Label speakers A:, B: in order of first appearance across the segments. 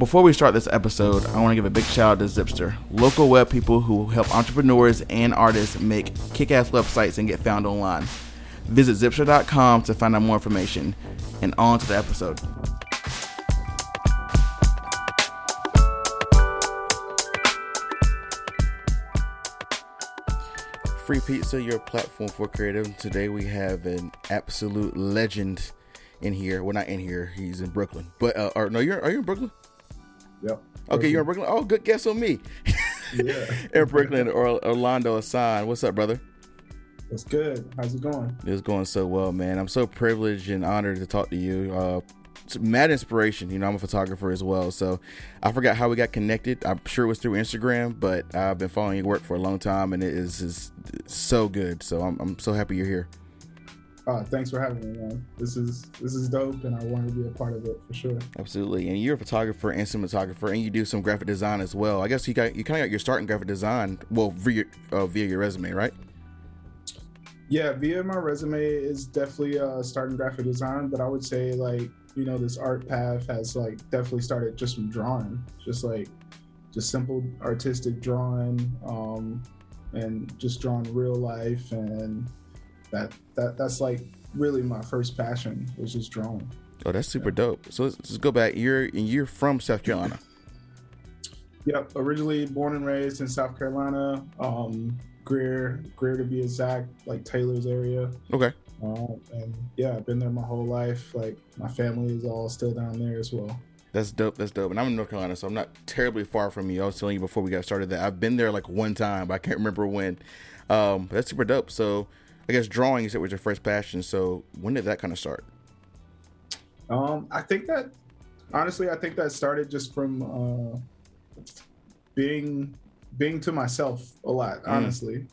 A: Before we start this episode, I want to give a big shout out to Zipster, local web people who help entrepreneurs and artists make kick ass websites and get found online. Visit zipster.com to find out more information. And on to the episode. Free Pizza, your platform for creative. Today we have an absolute legend in here. Well, not in here. He's in Brooklyn. But uh, or no, you're are you in Brooklyn?
B: Yep.
A: Okay, you're in Brooklyn. Oh, good guess on me.
B: Yeah.
A: in Brooklyn, or Orlando Asan. What's up, brother?
B: That's good. How's it going?
A: It's going so well, man. I'm so privileged and honored to talk to you. Uh, mad inspiration. You know, I'm a photographer as well, so I forgot how we got connected. I'm sure it was through Instagram, but I've been following your work for a long time, and it is, is so good. So I'm, I'm so happy you're here.
B: Uh, thanks for having me, man. This is this is dope, and I want to be a part of it for sure.
A: Absolutely, and you're a photographer and cinematographer, and you do some graphic design as well. I guess you got you kind of got your start in graphic design, well via uh, via your resume, right?
B: Yeah, via my resume is definitely uh, starting graphic design, but I would say like you know this art path has like definitely started just from drawing, just like just simple artistic drawing, um, and just drawing real life and that that that's like really my first passion was just drawing.
A: Oh, that's super dope. So let's, let's go back. You're and you're from South Carolina.
B: Yep, originally born and raised in South Carolina. Um, Greer, Greer to be exact, like Taylor's area.
A: Okay.
B: Um, and yeah, I've been there my whole life. Like my family is all still down there as well.
A: That's dope. That's dope. And I'm in North Carolina, so I'm not terribly far from you. I was telling you before we got started that I've been there like one time, but I can't remember when. Um, that's super dope. So I guess drawing you said was your first passion. So when did that kind of start?
B: Um, I think that honestly, I think that started just from uh, being being to myself a lot. Honestly, mm.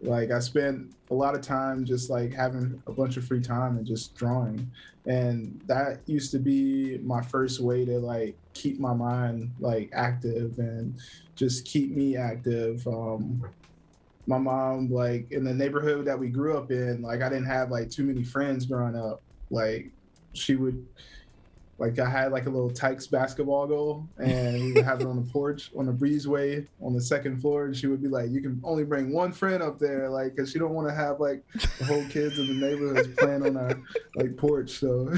B: like I spent a lot of time just like having a bunch of free time and just drawing, and that used to be my first way to like keep my mind like active and just keep me active. Um, my mom like in the neighborhood that we grew up in like i didn't have like too many friends growing up. Like she would like i had like a Little Tikes basketball goal and we would have it on the porch on the breezeway on the second floor and she would be like you can only bring one friend up there like because she don't want to have like the whole kids in the neighborhood playing on our like porch so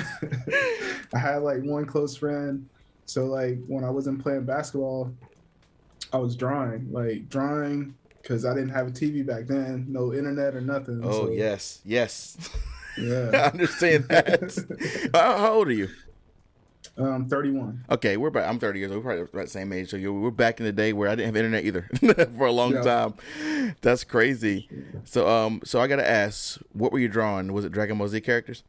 B: i had like one close friend. So like when i wasn't playing basketball i was drawing like drawing because I didn't have a TV back then, no internet or nothing.
A: Oh so. yes, yes. Yeah, I understand that. how, old are you?
B: Um, 31.
A: Okay, we're about. I'm 30 years old. We're probably about the same age. So you, we're back in the day where I didn't have internet either for a long yeah. time. That's crazy. So um, so I gotta ask, what were you drawing? Was it Dragon Ball Z characters?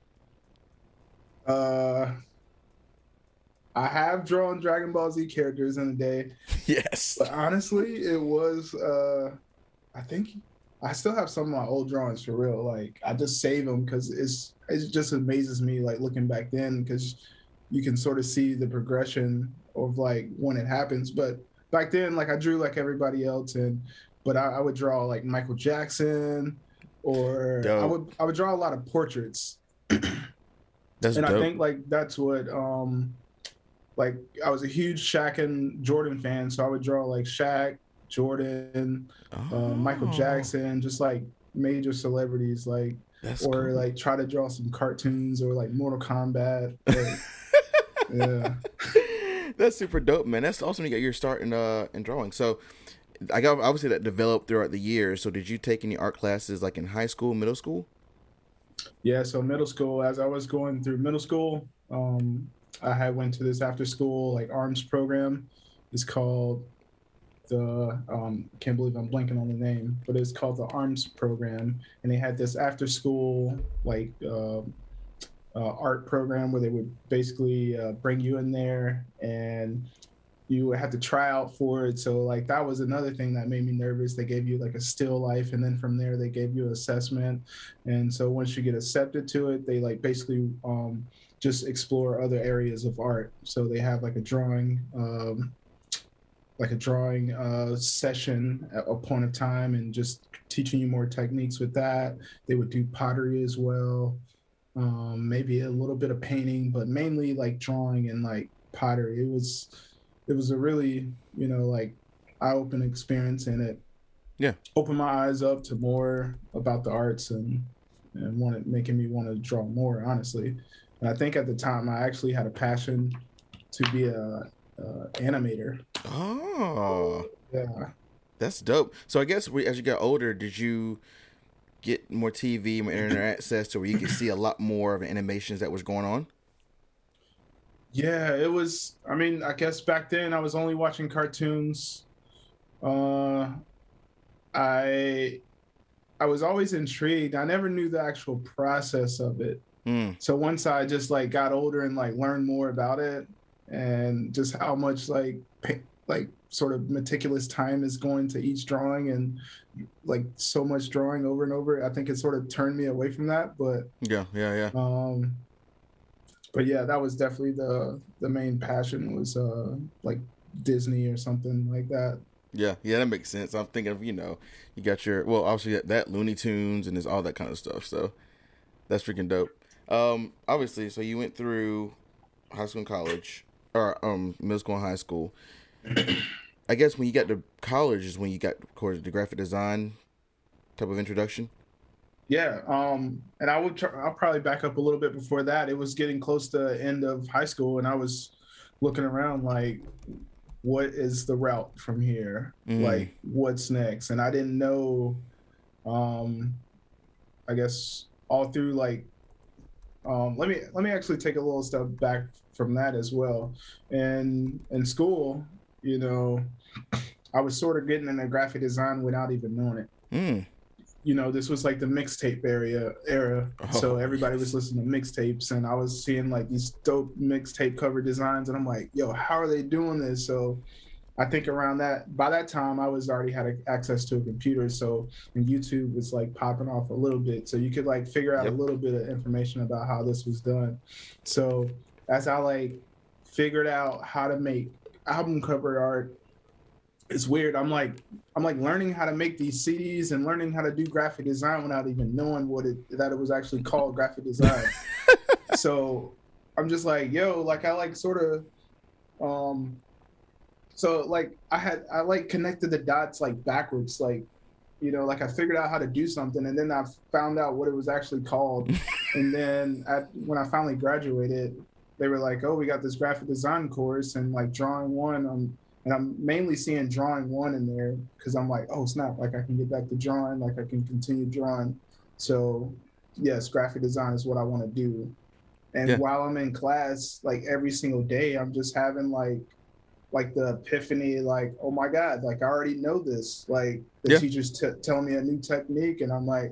B: Uh, I have drawn Dragon Ball Z characters in the day.
A: Yes.
B: But honestly, it was uh I think I still have some of my old drawings for real. Like I just save them because it's it just amazes me like looking back then because you can sort of see the progression of like when it happens. But back then, like I drew like everybody else, and but I, I would draw like Michael Jackson, or dope. I would I would draw a lot of portraits.
A: that's
B: and
A: dope.
B: I think like that's what um like I was a huge Shaq and Jordan fan, so I would draw like Shaq, Jordan, oh. uh, Michael oh. Jackson, just like major celebrities, like That's or cool. like try to draw some cartoons or like Mortal Kombat. Like,
A: yeah. That's super dope, man. That's awesome. You got your start in uh in drawing. So I got obviously that developed throughout the years. So did you take any art classes like in high school, middle school?
B: Yeah, so middle school, as I was going through middle school, um, I had went to this after school like arms program. It's called the um, can't believe I'm blanking on the name, but it's called the Arms Program, and they had this after school like uh, uh, art program where they would basically uh, bring you in there and you had to try out for it. So like that was another thing that made me nervous. They gave you like a still life, and then from there they gave you an assessment, and so once you get accepted to it, they like basically um, just explore other areas of art. So they have like a drawing. Um, like a drawing uh, session at a point of time and just teaching you more techniques with that. They would do pottery as well, um, maybe a little bit of painting, but mainly like drawing and like pottery. It was it was a really you know like eye-opening experience and it
A: Yeah.
B: opened my eyes up to more about the arts and and wanted making me want to draw more honestly and i think at the time i actually had a passion to be a, a animator
A: Oh,
B: yeah
A: that's dope. So I guess we, as you got older, did you get more TV, more internet access to where you could see a lot more of the animations that was going on?
B: Yeah, it was. I mean, I guess back then I was only watching cartoons. Uh, I I was always intrigued. I never knew the actual process of it.
A: Mm,
B: So once I just like got older and like learned more about it, and just how much like like sort of meticulous time is going to each drawing and like so much drawing over and over, I think it sort of turned me away from that. But
A: yeah, yeah, yeah.
B: um, but yeah, that was definitely the the main passion was uh like Disney or something like that.
A: Yeah, yeah, that makes sense. I'm thinking of, you know, you got your well, obviously that, that Looney Tunes and there's all that kind of stuff. So that's freaking dope. Um, obviously, so you went through high school and college, or um, middle school and high school. I guess when you got to college is when you got, of course, the graphic design type of introduction.
B: Yeah, um, and I would try, I'll probably back up a little bit before that. It was getting close to the end of high school, and I was looking around like, what is the route from here?
A: Mm.
B: Like, what's next? And I didn't know. Um, I guess all through like, um, let me let me actually take a little step back from that as well. And in school, you know, I was sort of getting into graphic design without even knowing it
A: Mm.
B: you know, this was like the mixtape area era. so
A: Oh,
B: everybody
A: yes.
B: was listening to mixtapes and I was seeing like these dope mixtape cover designs and I'm like, yo, how are they doing this? So I think around that by that time I was already had access to a computer. So and YouTube was like popping off a little bit. So you could like figure out
A: Yep.
B: a little bit of information about how this was done. So as I like figured out how to make album cover art, it's weird. I'm like I'm like learning how to make these CDs and learning how to do graphic design without even knowing what it that it was actually called graphic design. so I'm just like, yo, like I like sort of um so like I had I like connected the dots like backwards, like you know, like I figured out how to do something and then I found out what it was actually called. and then at, when I finally graduated, they were like, "Oh, we got this graphic design course and like drawing one." Um, and I'm mainly seeing drawing one in there because I'm like, "Oh snap! Like I can get back to drawing. Like I can continue drawing." So, yes, graphic design is what I want to do. And
A: Yeah.
B: while I'm in class, like every single day, I'm just having like, like the epiphany, like, "Oh my god! Like I already know this." Like the
A: Yeah.
B: teachers t- tell me a new technique, and I'm like,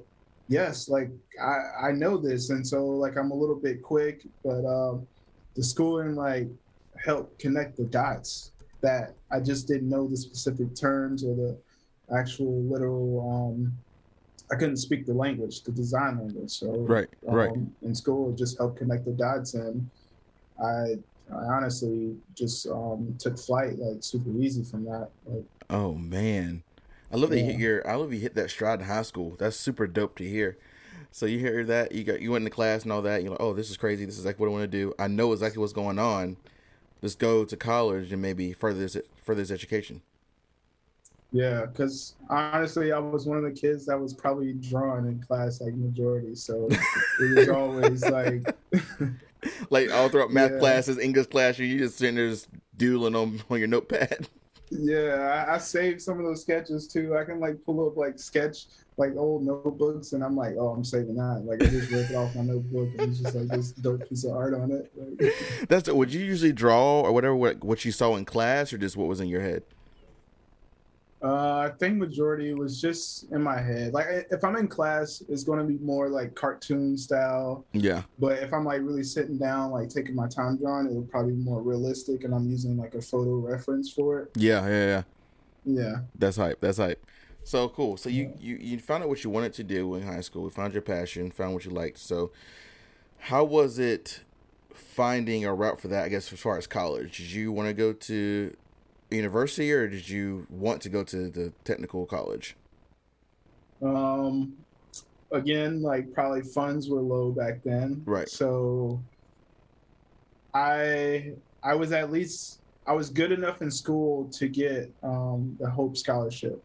B: yes like i i know this and so like i'm a little bit quick but um the schooling like helped connect the dots that i just didn't know the specific terms or the actual literal um i couldn't speak the language the design language so
A: Right, right.
B: um, in school it just helped connect the dots and i i honestly just um took flight like super easy from that like
A: Oh man, I love that you hit your. I love you hit that stride in high school. That's super dope to hear. So you hear that you got you went into class and all that. You're like, oh, this is crazy. This is like what I want to do. I know exactly what's going on. Let's go to college and maybe further this further this education.
B: Yeah, because honestly, I was one of the kids that was probably drawn in class like majority. So it was always like,
A: Like all throughout math
B: Yeah.
A: classes, English class, you just sitting there just doodling on on your notepad.
B: Yeah, I, I saved some of those sketches too. I can like pull up like sketch like old notebooks, and I'm like, oh, I'm saving that. Like I just rip it off my notebook, and it's just like this dope piece of art on it. Like,
A: That's would you usually draw or whatever what, what you saw in class or just what was in your head?
B: Uh, I think majority was just in my head. Like if I'm in class, it's going to be more like cartoon style.
A: Yeah,
B: But if I'm like really sitting down, like taking my time drawing, it would probably be more realistic, and I'm using like a photo reference for it.
A: yeah, yeah, yeah.
B: Yeah.
A: That's hype. That's hype. So cool. So you, you you found out what you wanted to do in high school. You found your passion. Found what you liked. So how was it finding a route for that? I guess as far as college, did you want to go to university or did you want to go to the technical college?
B: Um, again, like probably funds were low back then.
A: Right.
B: So I I was at least I was good enough in school to get um, the Hope Scholarship.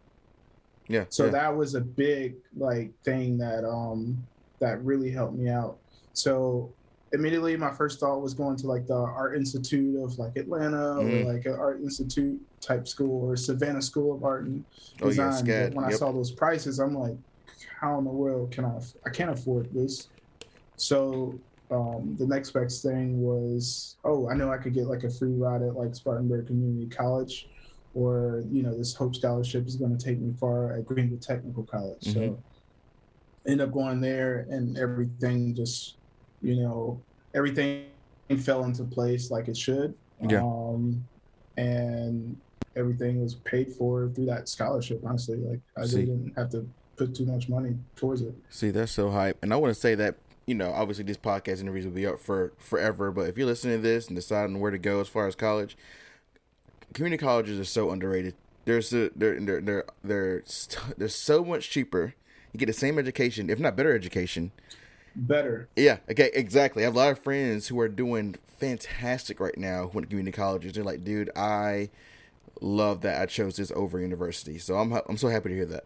A: Yeah.
B: So
A: yeah.
B: that was a big like thing that um that really helped me out. So immediately my first thought was going to like the Art Institute of like Atlanta
A: Mhm.
B: or like an Art Institute type school or Savannah School of Art and
A: Oh, yeah,
B: Design.
A: SCAD.
B: But when I saw those prices, I'm like, how in the world can I? I can't afford this. So um, the next best thing was, oh, I know I could get like a free ride at like Spartanburg Community College, or you know, this Hope Scholarship is going to take me far at Greenville Technical College.
A: Mhm.
B: So end up going there, and everything just, you know, everything fell into place like it should.
A: Yeah.
B: Um, and everything was paid for through that scholarship. Honestly, like I
A: See.
B: didn't have to put too much money towards it.
A: See, that's so hype. And I want to say that, you know, obviously these podcast interviews will be up for forever, but if you're listening to this and deciding where to go as far as college, community colleges are so underrated. There's a, they're they're they're they're, st- they're so much cheaper. You get the same education, if not better education.
B: Better.
A: Yeah, okay, exactly. I have a lot of friends who are doing fantastic right now who went to community colleges. They're like, dude, I love that I chose this over university. So I'm I'm so happy to hear that.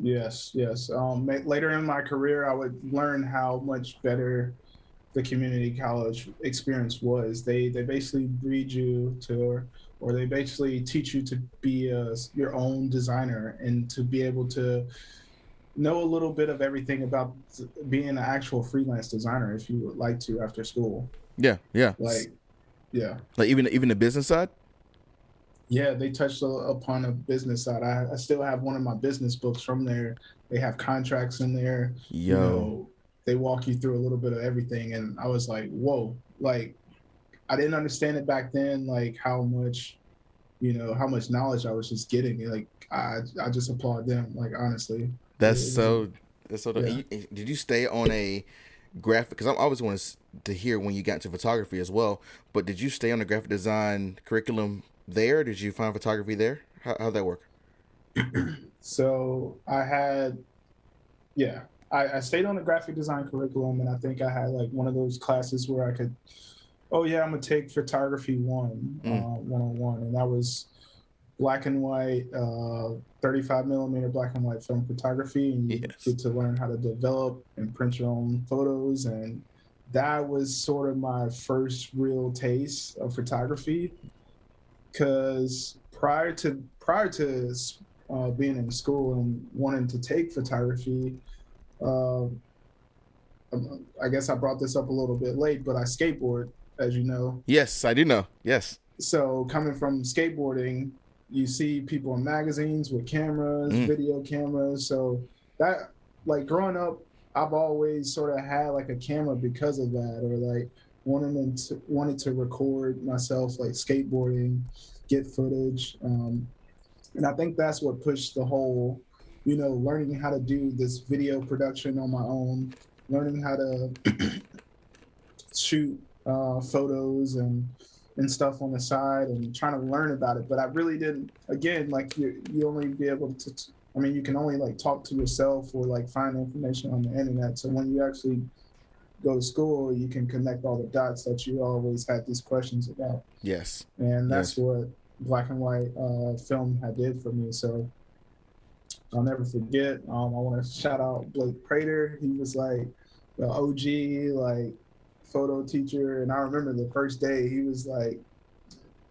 B: Yes, yes. Um, later in my career, I would learn how much better the community college experience was. They they basically breed you to, or they basically teach you to be a, your own designer and to be able to know a little bit of everything about being an actual freelance designer if you would like to after school.
A: Yeah, yeah.
B: Like, yeah.
A: like even even the business side.
B: Yeah, they touched a- upon a business side. I, I still have one of my business books from there. They have contracts in there.
A: Yo,
B: You know, they walk you through a little bit of everything, and I was like, "Whoa!" Like, I didn't understand it back then. Like how much, you know, how much knowledge I was just getting. Like, I I just applaud them. Like honestly,
A: that's so. That's so.
B: Yeah.
A: you- Did you stay on a graphic? Because I'm always want to hear when you got into photography as well. But did you stay on the graphic design curriculum there? Did you find photography there? How how'd that work?
B: So I had, yeah, I, I stayed on the graphic design curriculum, and I think I had like one of those classes where I could, oh yeah, I'm gonna take photography one, one on one, and that was black and white, uh, 35 millimeter black and white film photography, and you
A: Yes.
B: get to learn how to develop and print your own photos, and that was sort of my first real taste of photography, because prior to prior to uh, being in school and wanting to take photography. Uh, um, I guess I brought this up a little bit late, but I skateboard, as you know.
A: Yes, I do know. Yes.
B: So coming from skateboarding, you see people in magazines with cameras,
A: Mm.
B: video cameras. So that, like growing up, I've always sort of had like a camera because of that, or like wanting to wanted to record myself like skateboarding, get footage. Um, and I think that's what pushed the whole, you know, learning how to do this video production on my own, learning how to shoot uh, photos and and stuff on the side and trying to learn about it. But I really didn't. Again, like you, you only be able to. I mean, you can only like talk to yourself or like find information on the internet. So when you actually go to school, you can connect all the dots that you always had these questions about
A: Yes.
B: and that's
A: Yes.
B: what black and white uh, film had did for me. So I'll never forget. Um, I want to shout out Blake Prater. He was like the OG like photo teacher, and I remember the first day he was like,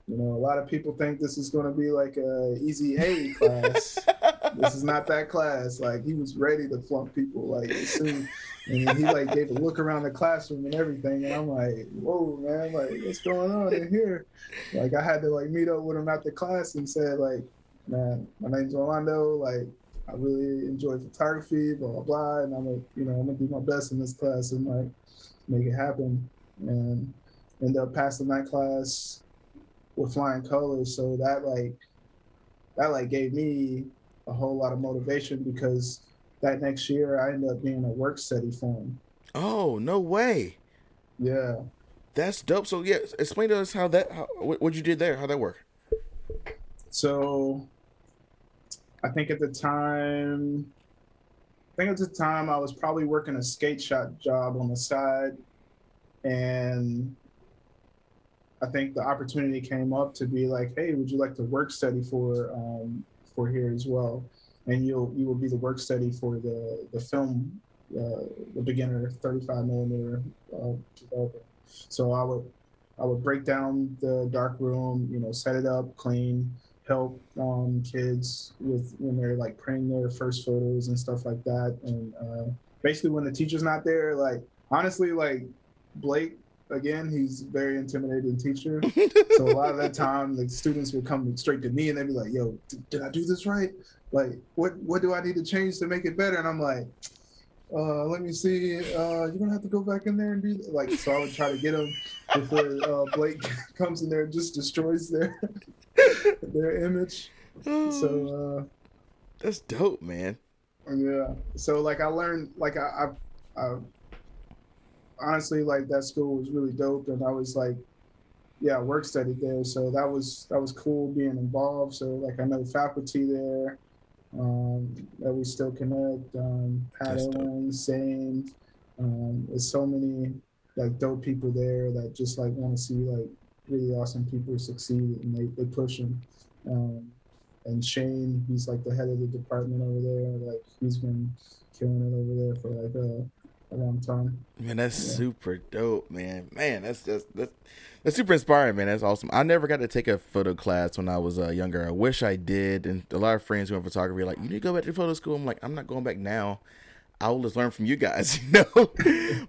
B: you know, a lot of people think this is going to be like a easy A class. this is not that class. Like he was ready to flunk people like soon. And he like gave a look around the classroom and everything, and I'm like, "Whoa, man! Like, what's going on in here?" Like, I had to like meet up with him after class and said, "Like, man, my name's Orlando. Like, I really enjoy photography, blah blah blah, and I'm gonna, you know, I'm gonna do my best in this class and like make it happen." And end up passing that class with flying colors. So that like, that like gave me a whole lot of motivation because that next year I ended up being a work study for him.
A: Oh no way.
B: Yeah.
A: That's dope. So yeah, explain to us how that how, what, you did there. How that work?
B: So I think at the time, think at the time I was probably working a skate shop job on the side, and I think the opportunity came up to be like, hey, would you like to work study for um, for here as well? And you'll you will be the work study for the the film, uh, the beginner 35 millimeter uh, developer. So I would I would break down the dark room, you know, set it up, clean, help um, kids with when they're like printing their first photos and stuff like that. And uh, basically, when the teacher's not there, like honestly, like Blake again, he's very intimidating teacher. so a lot of that time, the students would come straight to me and they'd be like, "Yo, did I do this right? Like, what what do I need to change to make it better?" And I'm like, uh, "Let me see. Uh, you're gonna have to go back in there and do that. like." So I would try to get them before uh, Blake comes in there and just destroys their their image. So uh,
A: that's dope, man.
B: Yeah. So like I learned like I, I, I honestly like that school was really dope and I was like yeah, work studied there. So that was that was cool being involved. So like I know faculty there um, that we still connect. Um, Pat Owen, Shane. Um, there's so many like dope people there that just like want to see like really awesome people succeed and they, they push them. Um, and Shane, he's like the head of the department over there. Like he's been killing it over there for like a a long time.
A: Man, that's yeah. super dope, man. Man, that's just that's that's super inspiring, man. That's awesome. I never got to take a photo class when I was uh, younger. I wish I did. And a lot of friends who are photography are like, you need to go back to photo school. I'm like, I'm not going back now. I'll just learn from you guys, you know.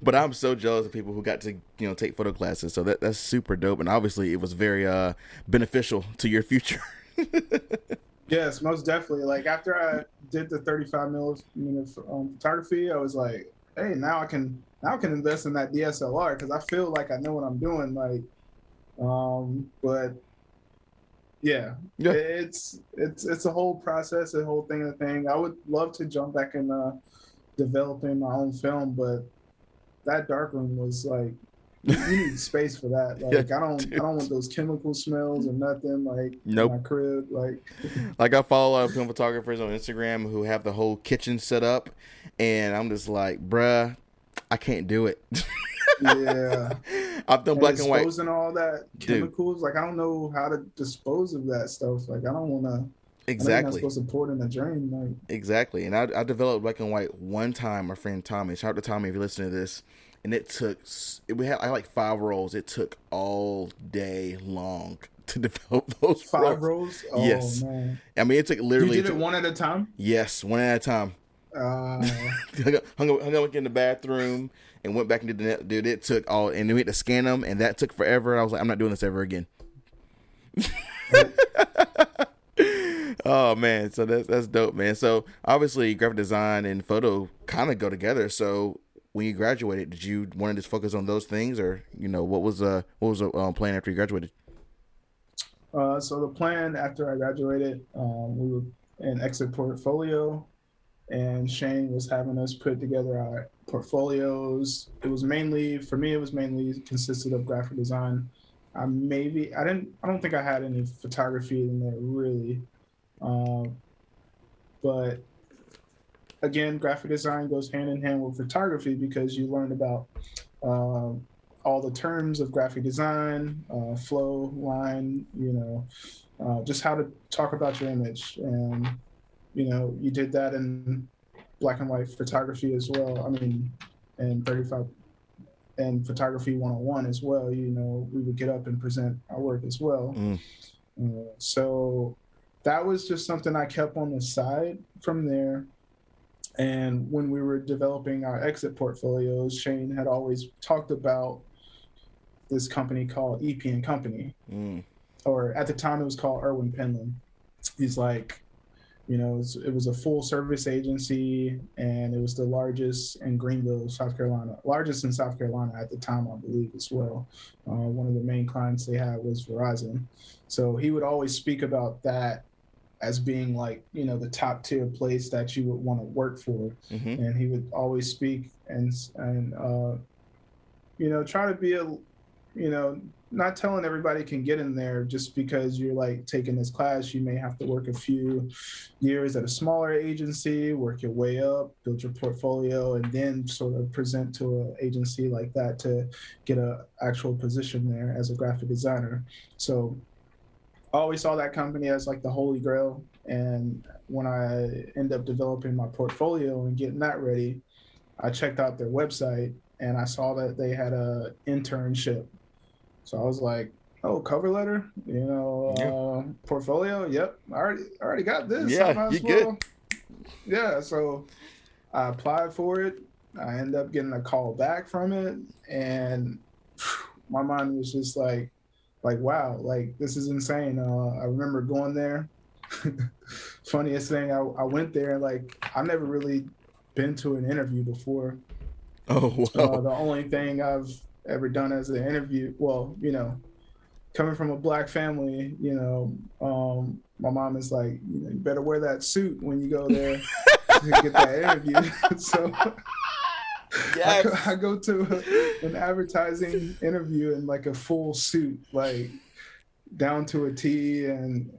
A: but I'm so jealous of people who got to, you know, take photo classes. So that that's super dope, and obviously it was very uh beneficial to your future.
B: yes, most definitely. Like after I did the 35 millimeter um, photography, I was like, hey, now I can now I can invest in that DSLR because I feel like I know what I'm doing. Like, um, but yeah, yeah, it's it's it's a whole process, a whole thing, a thing. I would love to jump back in uh, developing my own film, but that darkroom was like you need space for that. Like yeah, I don't dude. I don't want those chemical smells or nothing like nope. my crib. Like
A: like I follow a lot of film photographers on Instagram who have the whole kitchen set up and I'm just like, bruh, I can't do it.
B: yeah.
A: I've done and black and white.
B: Exposing all that chemicals. Dude. Like I don't know how to dispose of that stuff. Like I don't wanna
A: Exactly.
B: to pour in the drain. Like
A: Exactly. And I, I developed black and white one time, my friend Tommy. Shout out to Tommy if you listen to this and it took we had I had like five rolls. It took all day long to develop those
B: five rolls.
A: Oh, yes, man. I mean it took literally.
B: You did it one at a time.
A: Yes, one at a time. Uh... hung, up, hung, up, in the bathroom and went back and did the net. Dude, it took all, and then we had to scan them, and that took forever. I was like, I'm not doing this ever again. oh man, so that's that's dope, man. So obviously, graphic design and photo kind of go together. So when you graduated, did you want to just focus on those things, or you know, what was uh what was the uh, plan after you graduated?
B: Uh, so the plan after I graduated, um, we were in exit portfolio, and Shane was having us put together our portfolios. It was mainly for me. It was mainly consisted of graphic design. I maybe I didn't. I don't think I had any photography in there really, um, but again, graphic design goes hand in hand with photography because you learn about uh, all the terms of graphic design, uh, flow, line, you know, uh, just how to talk about your image. And, you know, you did that in black and white photography as well. I mean, and 35 and photography 101 as well. You know, we would get up and present our work as well. Mm. Uh, so that was just something I kept on the side from there. And when we were developing our exit portfolios, Shane had always talked about this company called EP and Company, mm. or at the time it was called Erwin Penland. He's like, you know, it was, it was, a full service agency, and it was the largest in Greenville, South Carolina, largest in South Carolina at the time, I believe, as well. Uh, one of the main clients they had was Verizon, so he would always speak about that as being like you know the top tier place that you would want to work for mm-hmm. and he would always speak and and uh, you know try to be a you know, not telling everybody can get in there just because you're like taking this class. You may have to work a few years at a smaller agency, work your way up, build your portfolio, and then sort of present to an agency like that to get a actual position there as a graphic designer. So I always saw that company as like the holy grail. And when I end up developing my portfolio and getting that ready, I checked out their website and I saw that they had a internship so I was like, oh, cover letter, you know, yeah. uh, portfolio. Yep, I already, I already got this.
A: Yeah, you well. good.
B: Yeah, so I applied for it. I end up getting a call back from it, and my mind was just like, like wow, like this is insane. Uh, I remember going there. Funniest thing, I, I went there and like I've never really been to an interview before.
A: Oh wow!
B: Uh, the only thing I've ever done as an interview. Well, you know, coming from a black family, you know, um, my mom is like, you, know, you better wear that suit when you go there to get that interview. so yes. I, I, go to a, an advertising interview in like a full suit, like down to a T, and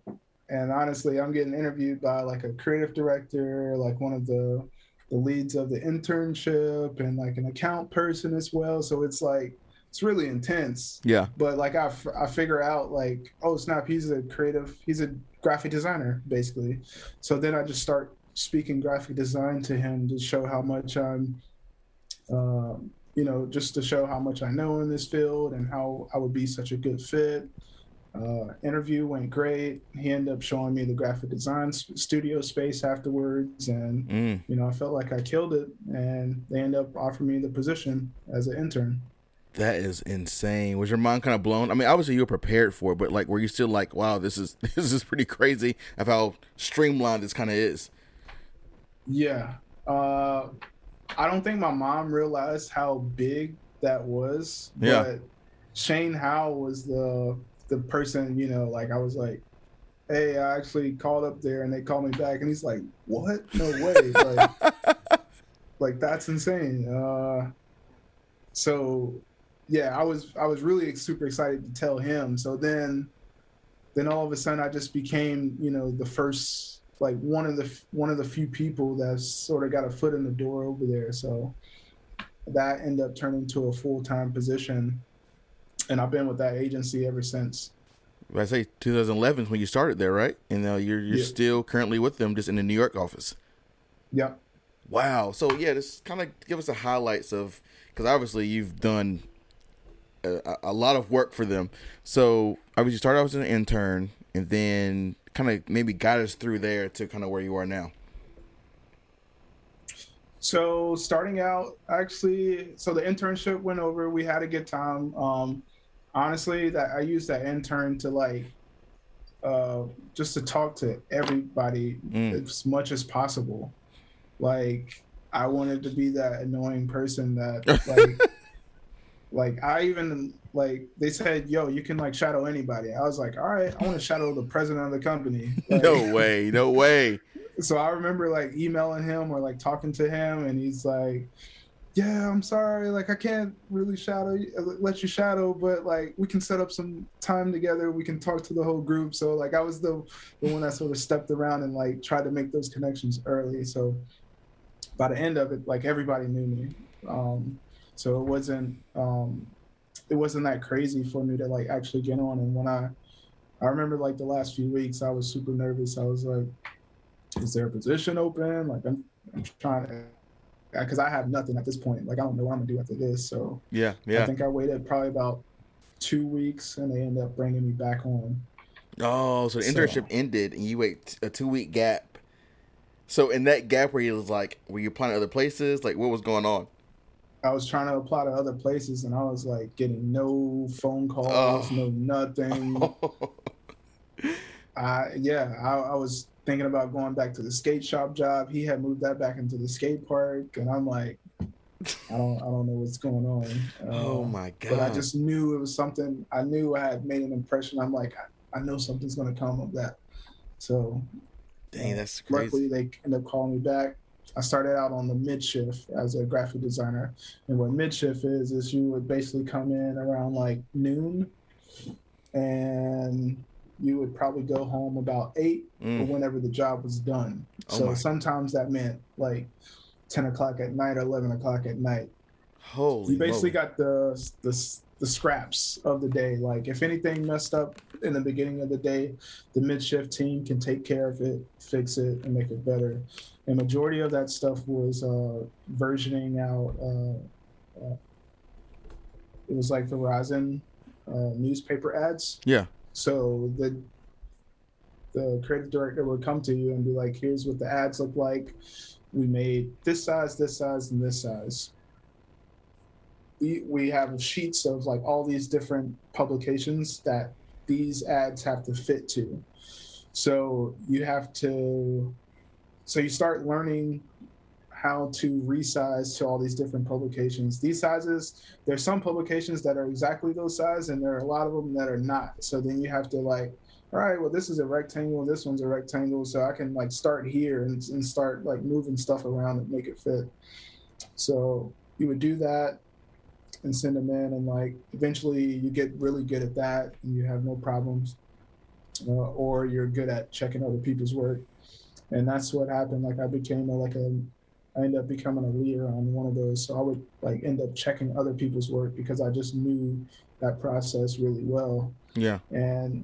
B: and honestly, I'm getting interviewed by like a creative director, like one of the the leads of the internship and like an account person as well. So it's like it's really intense.
A: Yeah.
B: But like I, I figure out like oh snap he's a creative he's a graphic designer basically. So then I just start speaking graphic design to him to show how much I'm. Uh, you know, just to show how much I know in this field and how I would be such a good fit. Uh, interview went great. He ended up showing me the graphic design studio space afterwards, and mm. you know I felt like I killed it. And they ended up offering me the position as an intern.
A: That is insane. Was your mind kind of blown? I mean, obviously you were prepared for it, but like, were you still like, "Wow, this is this is pretty crazy" of how streamlined this kind of is?
B: Yeah, uh, I don't think my mom realized how big that was.
A: Yeah. But
B: Shane Howe was the the person, you know, like I was like, hey, I actually called up there and they called me back, and he's like, what? No way, like, like that's insane. Uh, so yeah, I was I was really super excited to tell him. So then, then all of a sudden, I just became, you know, the first like one of the one of the few people that sort of got a foot in the door over there. So that ended up turning to a full time position and I've been with that agency ever since.
A: I say 2011 when you started there, right? And uh, you're you're yeah. still currently with them, just in the New York office.
B: Yeah.
A: Wow. So yeah, just kind of give us the highlights of because obviously you've done a, a, lot of work for them. So I obviously you started off as an intern, and then kind of maybe guide us through there to kind of where you are now.
B: So starting out, actually, so the internship went over. We had a good time. Um, honestly that I use that intern to like uh just to talk to everybody mm. as much as possible. Like I wanted to be that annoying person that like like I even like they said, yo, you can like shadow anybody. I was like, all right, I want to shadow the president of the company. Like,
A: no way, no way.
B: So I remember like emailing him or like talking to him and he's like, yeah, I'm sorry, like I can't really shadow uh, let you shadow, but like we can set up some time together. We can talk to the whole group. So like I was the the one that sort of stepped around and like tried to make those connections early. So by the end of it, like everybody knew me. Um, so it wasn't um, it wasn't that crazy for me to like actually get on. And when I I remember like the last few weeks, I was super nervous. I was like, is there a position open? Like I'm I'm trying to because I have nothing at this point. Like I don't know what I'm gonna do after this. So
A: yeah, yeah.
B: I think I waited probably about two weeks, and they ended up bringing me back on.
A: Oh, so the internship so, ended, and you wait a two week gap. So in that gap, where you was like, were you applying to other places? Like, what was going on?
B: I was trying to apply to other places, and I was like getting no phone calls, oh. no nothing. I yeah, I, I was thinking about going back to the skate shop job. He had moved that back into the skate park, and I'm like, I don't, I don't know what's going on.
A: oh um, my god!
B: But I just knew it was something. I knew I had made an impression. I'm like, I, I know something's going to come of that. So,
A: dang, that's crazy.
B: Luckily, they end up calling me back. I started out on the midshift as a graphic designer, and what midshift is is you would basically come in around like noon, and you would probably go home about eight mm. or whenever the job was done. Oh so my. sometimes that meant like ten o'clock at night or eleven o'clock at night.
A: Holy!
B: You basically got the the the scraps of the day. Like if anything messed up in the beginning of the day, the midshift team can take care of it, fix it, and make it better. And majority of that stuff was uh, versioning out. Uh, uh, it was like Verizon uh, newspaper ads.
A: Yeah.
B: So the the creative director would come to you and be like, "Here's what the ads look like. We made this size, this size, and this size." We have sheets of like all these different publications that these ads have to fit to. So you have to, so you start learning how to resize to all these different publications. These sizes, there's some publications that are exactly those size, and there are a lot of them that are not. So then you have to like, all right, well, this is a rectangle, this one's a rectangle, so I can like start here and, and start like moving stuff around and make it fit. So you would do that and send them in, and like eventually you get really good at that, and you have no problems, uh, or you're good at checking other people's work, and that's what happened. Like I became a, like a I ended up becoming a leader on one of those. So I would like end up checking other people's work because I just knew that process really well.
A: Yeah.
B: And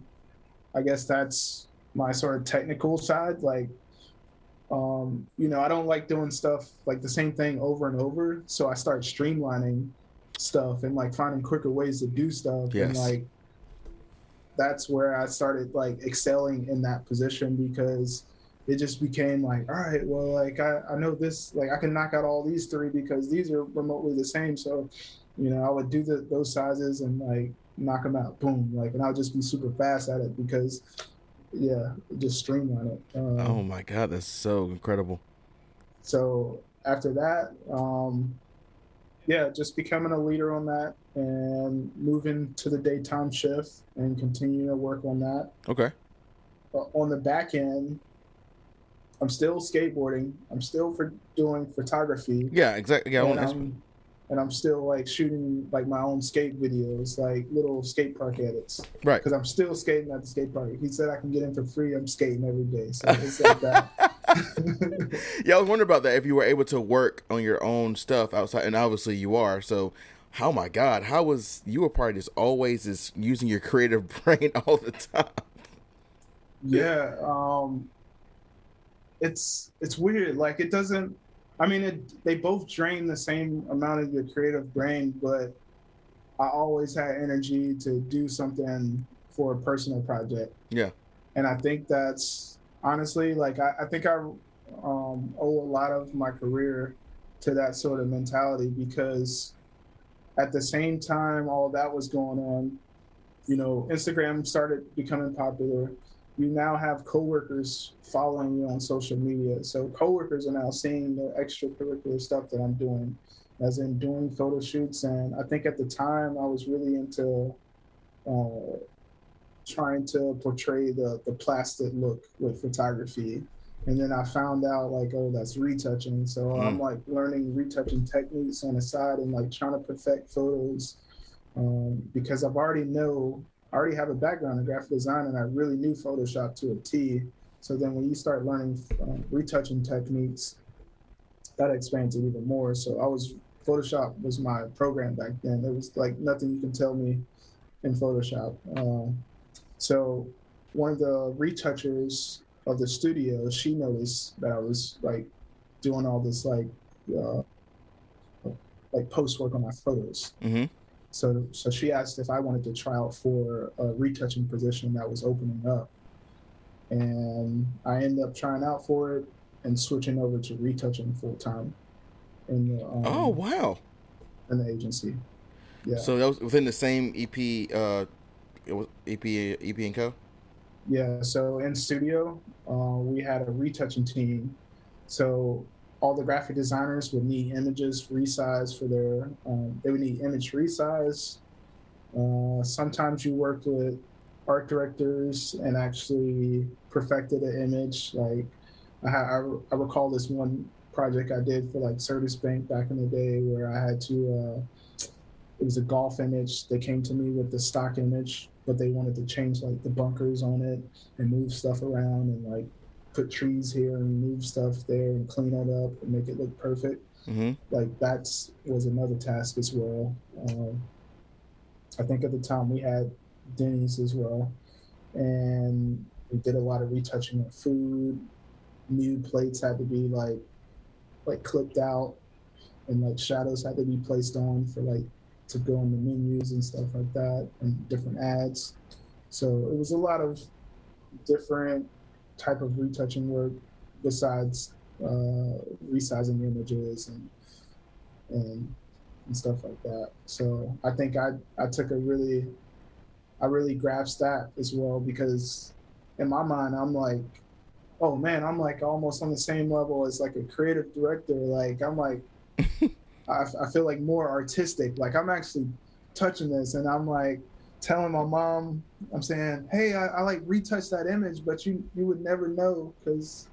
B: I guess that's my sort of technical side. Like, um, you know, I don't like doing stuff like the same thing over and over. So I start streamlining stuff and like finding quicker ways to do stuff.
A: Yes.
B: And like that's where I started like excelling in that position because it just became like, all right, well, like I, I know this, like I can knock out all these three because these are remotely the same. So, you know, I would do the, those sizes and like knock them out, boom, like, and I'll just be super fast at it because, yeah, just streamline it.
A: Um, oh my god, that's so incredible.
B: So after that, um, yeah, just becoming a leader on that and moving to the daytime shift and continuing to work on that.
A: Okay.
B: Uh, on the back end, I'm still skateboarding. I'm still for doing photography.
A: Yeah, exactly. Yeah,
B: and, I'm, and I'm still like shooting like my own skate videos, like little skate park edits.
A: Right.
B: Because I'm still skating at the skate park. He said I can get in for free. I'm skating every day. So it's like that.
A: yeah, I was wondering about that. If you were able to work on your own stuff outside, and obviously you are. So, oh my God, how was you a part of this? Always is using your creative brain all the time.
B: Yeah, um, it's it's weird. Like it doesn't. I mean, it, they both drain the same amount of your creative brain, but I always had energy to do something for a personal project.
A: Yeah.
B: And I think that's honestly like I, I think I um, owe a lot of my career to that sort of mentality because at the same time all that was going on, you know, Instagram started becoming popular you now have coworkers following you on social media. So coworkers are now seeing the extracurricular stuff that I'm doing, as in doing photo shoots. And I think at the time I was really into uh, trying to portray the the plastic look with photography. And then I found out like, oh, that's retouching. So mm. I'm like learning retouching techniques on the side and like trying to perfect photos um, because I've already know I already have a background in graphic design and I really knew Photoshop to a T. So then when you start learning um, retouching techniques, that expands it even more. So I was Photoshop was my program back then. There was like nothing you can tell me in Photoshop. Um, so one of the retouchers of the studio, she noticed that I was like doing all this like uh, like post work on my photos.
A: Mm-hmm.
B: So, so she asked if I wanted to try out for a retouching position that was opening up, and I ended up trying out for it and switching over to retouching full time. In the um,
A: oh wow,
B: in the agency.
A: Yeah. So that was within the same EP, uh, it was EP EP and Co.
B: Yeah. So in studio, uh, we had a retouching team. So all the graphic designers would need images resized for their um, they would need image resize uh, sometimes you worked with art directors and actually perfected an image like i, I, I recall this one project I did for like service Bank back in the day, where I had to. Uh, it was a golf image. They came to me with the stock image, but they wanted to change like the bunkers on it and move stuff around and like put trees here and move stuff there and clean it up and make it look perfect.
A: Mm-hmm.
B: Like that's was another task as well. Um, I think at the time we had Denny's as well, and we did a lot of retouching of food. New plates had to be like like clipped out, and like shadows had to be placed on for like to go in the menus and stuff like that, and different ads. So it was a lot of different type of retouching work besides uh, resizing images and and and stuff like that. So I think I I took a really I really grasped that as well because in my mind I'm like, oh man, I'm like almost on the same level as like a creative director. Like I'm like I, I feel like more artistic. Like I'm actually touching this and I'm like telling my mom, I'm saying, hey, I, I like retouch that image, but you you would never know because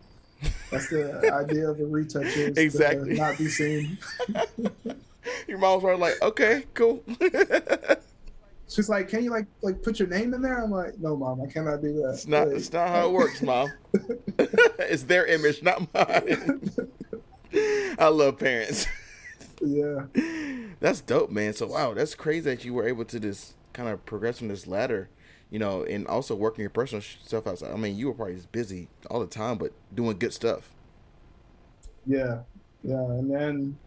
B: that's the idea of a retouch is
A: Exactly.
B: not be seen.
A: Your mom's probably like, okay, cool.
B: She's like, "Can you like like put your name in there?" I'm like, "No, mom, I cannot do that."
A: It's not.
B: Like,
A: It's not how it works, mom. it's their image, not mine. I love parents.
B: yeah,
A: That's dope, man. So wow, that's crazy that you were able to just kind of progressing this ladder, you know, and also working your personal stuff outside. I mean, you were probably just busy all the time, but doing good stuff.
B: yeah, yeah. And then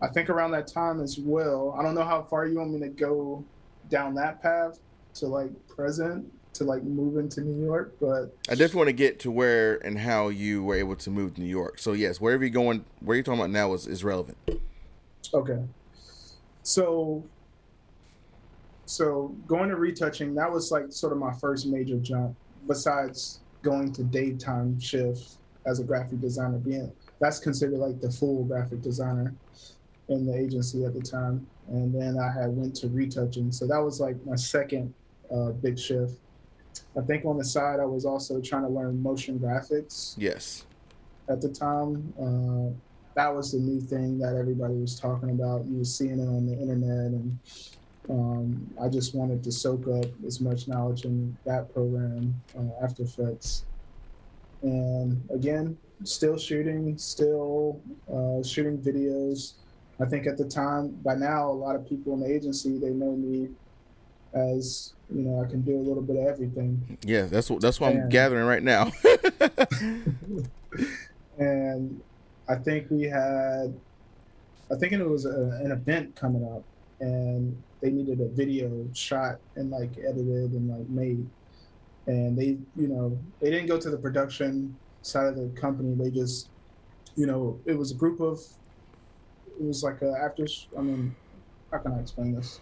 B: I think around that time as well. I don't know how far you want me to go down that path to like present to like move into New York, but
A: I definitely want to get to where and how you were able to move to New York. So yes, wherever you're going, where you're talking about now is, is relevant.
B: Okay. So so going to retouching, that was like sort of my first major jump, besides going to daytime shift as a graphic designer, being that's considered like the full graphic designer in the agency at the time. And then I had went to retouching. So that was like my second uh, big shift. I think on the side I was also trying to learn motion graphics
A: Yes.
B: at the time. Uh, that was the new thing that everybody was talking about. You were seeing it on the internet, and um, I just wanted to soak up as much knowledge in that program, uh, After Effects. And again, still shooting, still uh, shooting videos. I think at the time, by now, a lot of people in the agency they know me as you know I can do a little bit of everything.
A: Yeah, that's what that's what I'm gathering right now.
B: and I think we had, I think it was a, an event coming up, and they needed a video shot and like edited and like made, and they, you know, they didn't go to the production side of the company. They just, you know, it was a group of, it was like a after. I mean, how can I explain this?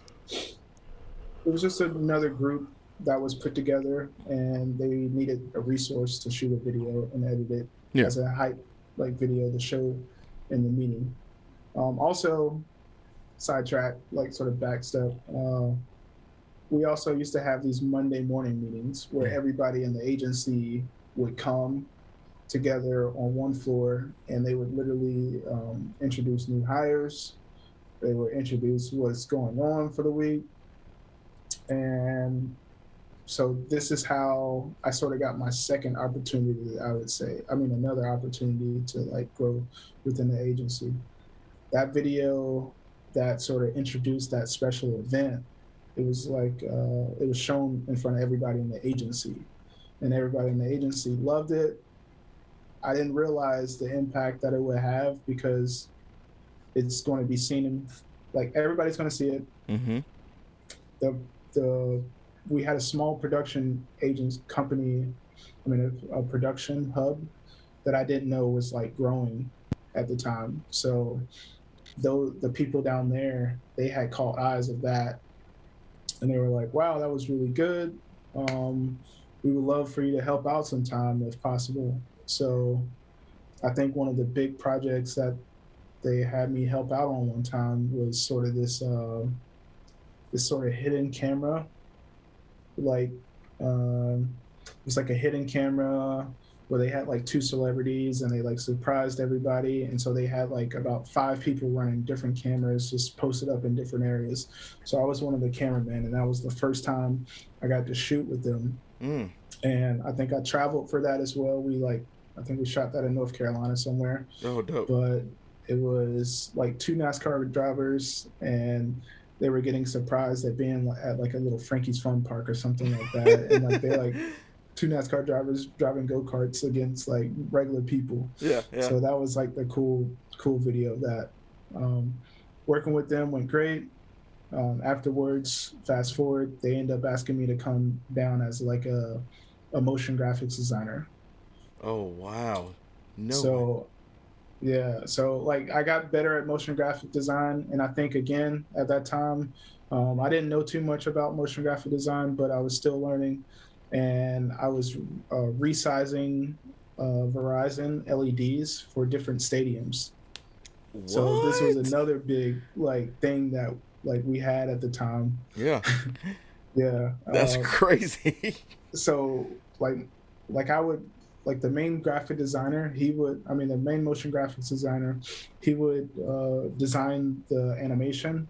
B: It was just another group that was put together, and they needed a resource to shoot a video and edit it
A: Yeah.
B: as a hype like video to show in the meeting. Um, also, sidetrack, like sort of back step. Uh, we also used to have these Monday morning meetings where everybody in the agency would come together on one floor and they would literally um, introduce new hires. They would introduce what's going on for the week. And so this is how I sort of got my second opportunity, I would say. I mean, another opportunity to like grow within the agency. That video that sort of introduced that special event, it was like, uh, it was shown in front of everybody in the agency. And everybody in the agency loved it. I didn't realize the impact that it would have because it's going to be seen in, like, everybody's going to see it
A: mm-hmm.
B: the the we had a small production agents company i mean a, a production hub that i didn't know was like growing at the time so though the people down there they had caught eyes of that. And they were like wow that was really good. Um, we would love for you to help out sometime if possible. So i think one of the big projects that they had me help out on one time was sort of this uh, this sort of hidden camera. Like um, it's like a hidden camera where they had like two celebrities and they like surprised everybody. And so they had like about five people running different cameras just posted up in different areas. So I was one of the cameramen, and that was the first time I got to shoot with them.
A: Mm.
B: And I think I traveled for that as well. We like, I think we shot that in North Carolina somewhere.
A: Oh, dope.
B: But it was like two NASCAR drivers and they were getting surprised at being at like a little Frankie's Fun Park or something like that, and like they like two NASCAR drivers driving go karts against like regular people.
A: Yeah, yeah.
B: So that was like the cool, cool video. That um, working with them went great. Um, afterwards, fast forward, they end up asking me to come down as like a, a motion graphics designer.
A: Oh wow! No.
B: So yeah, so like I got better at motion graphic design, and I think again at that time, um, I didn't know too much about motion graphic design, but I was still learning, and I was uh, resizing uh, Verizon LEDs for different stadiums.
A: What?
B: So this was another big like thing that like we had at the time.
A: Yeah.
B: yeah.
A: That's
B: um,
A: crazy.
B: so like like I would like the main graphic designer he would i mean the main motion graphics designer he would uh, design the animation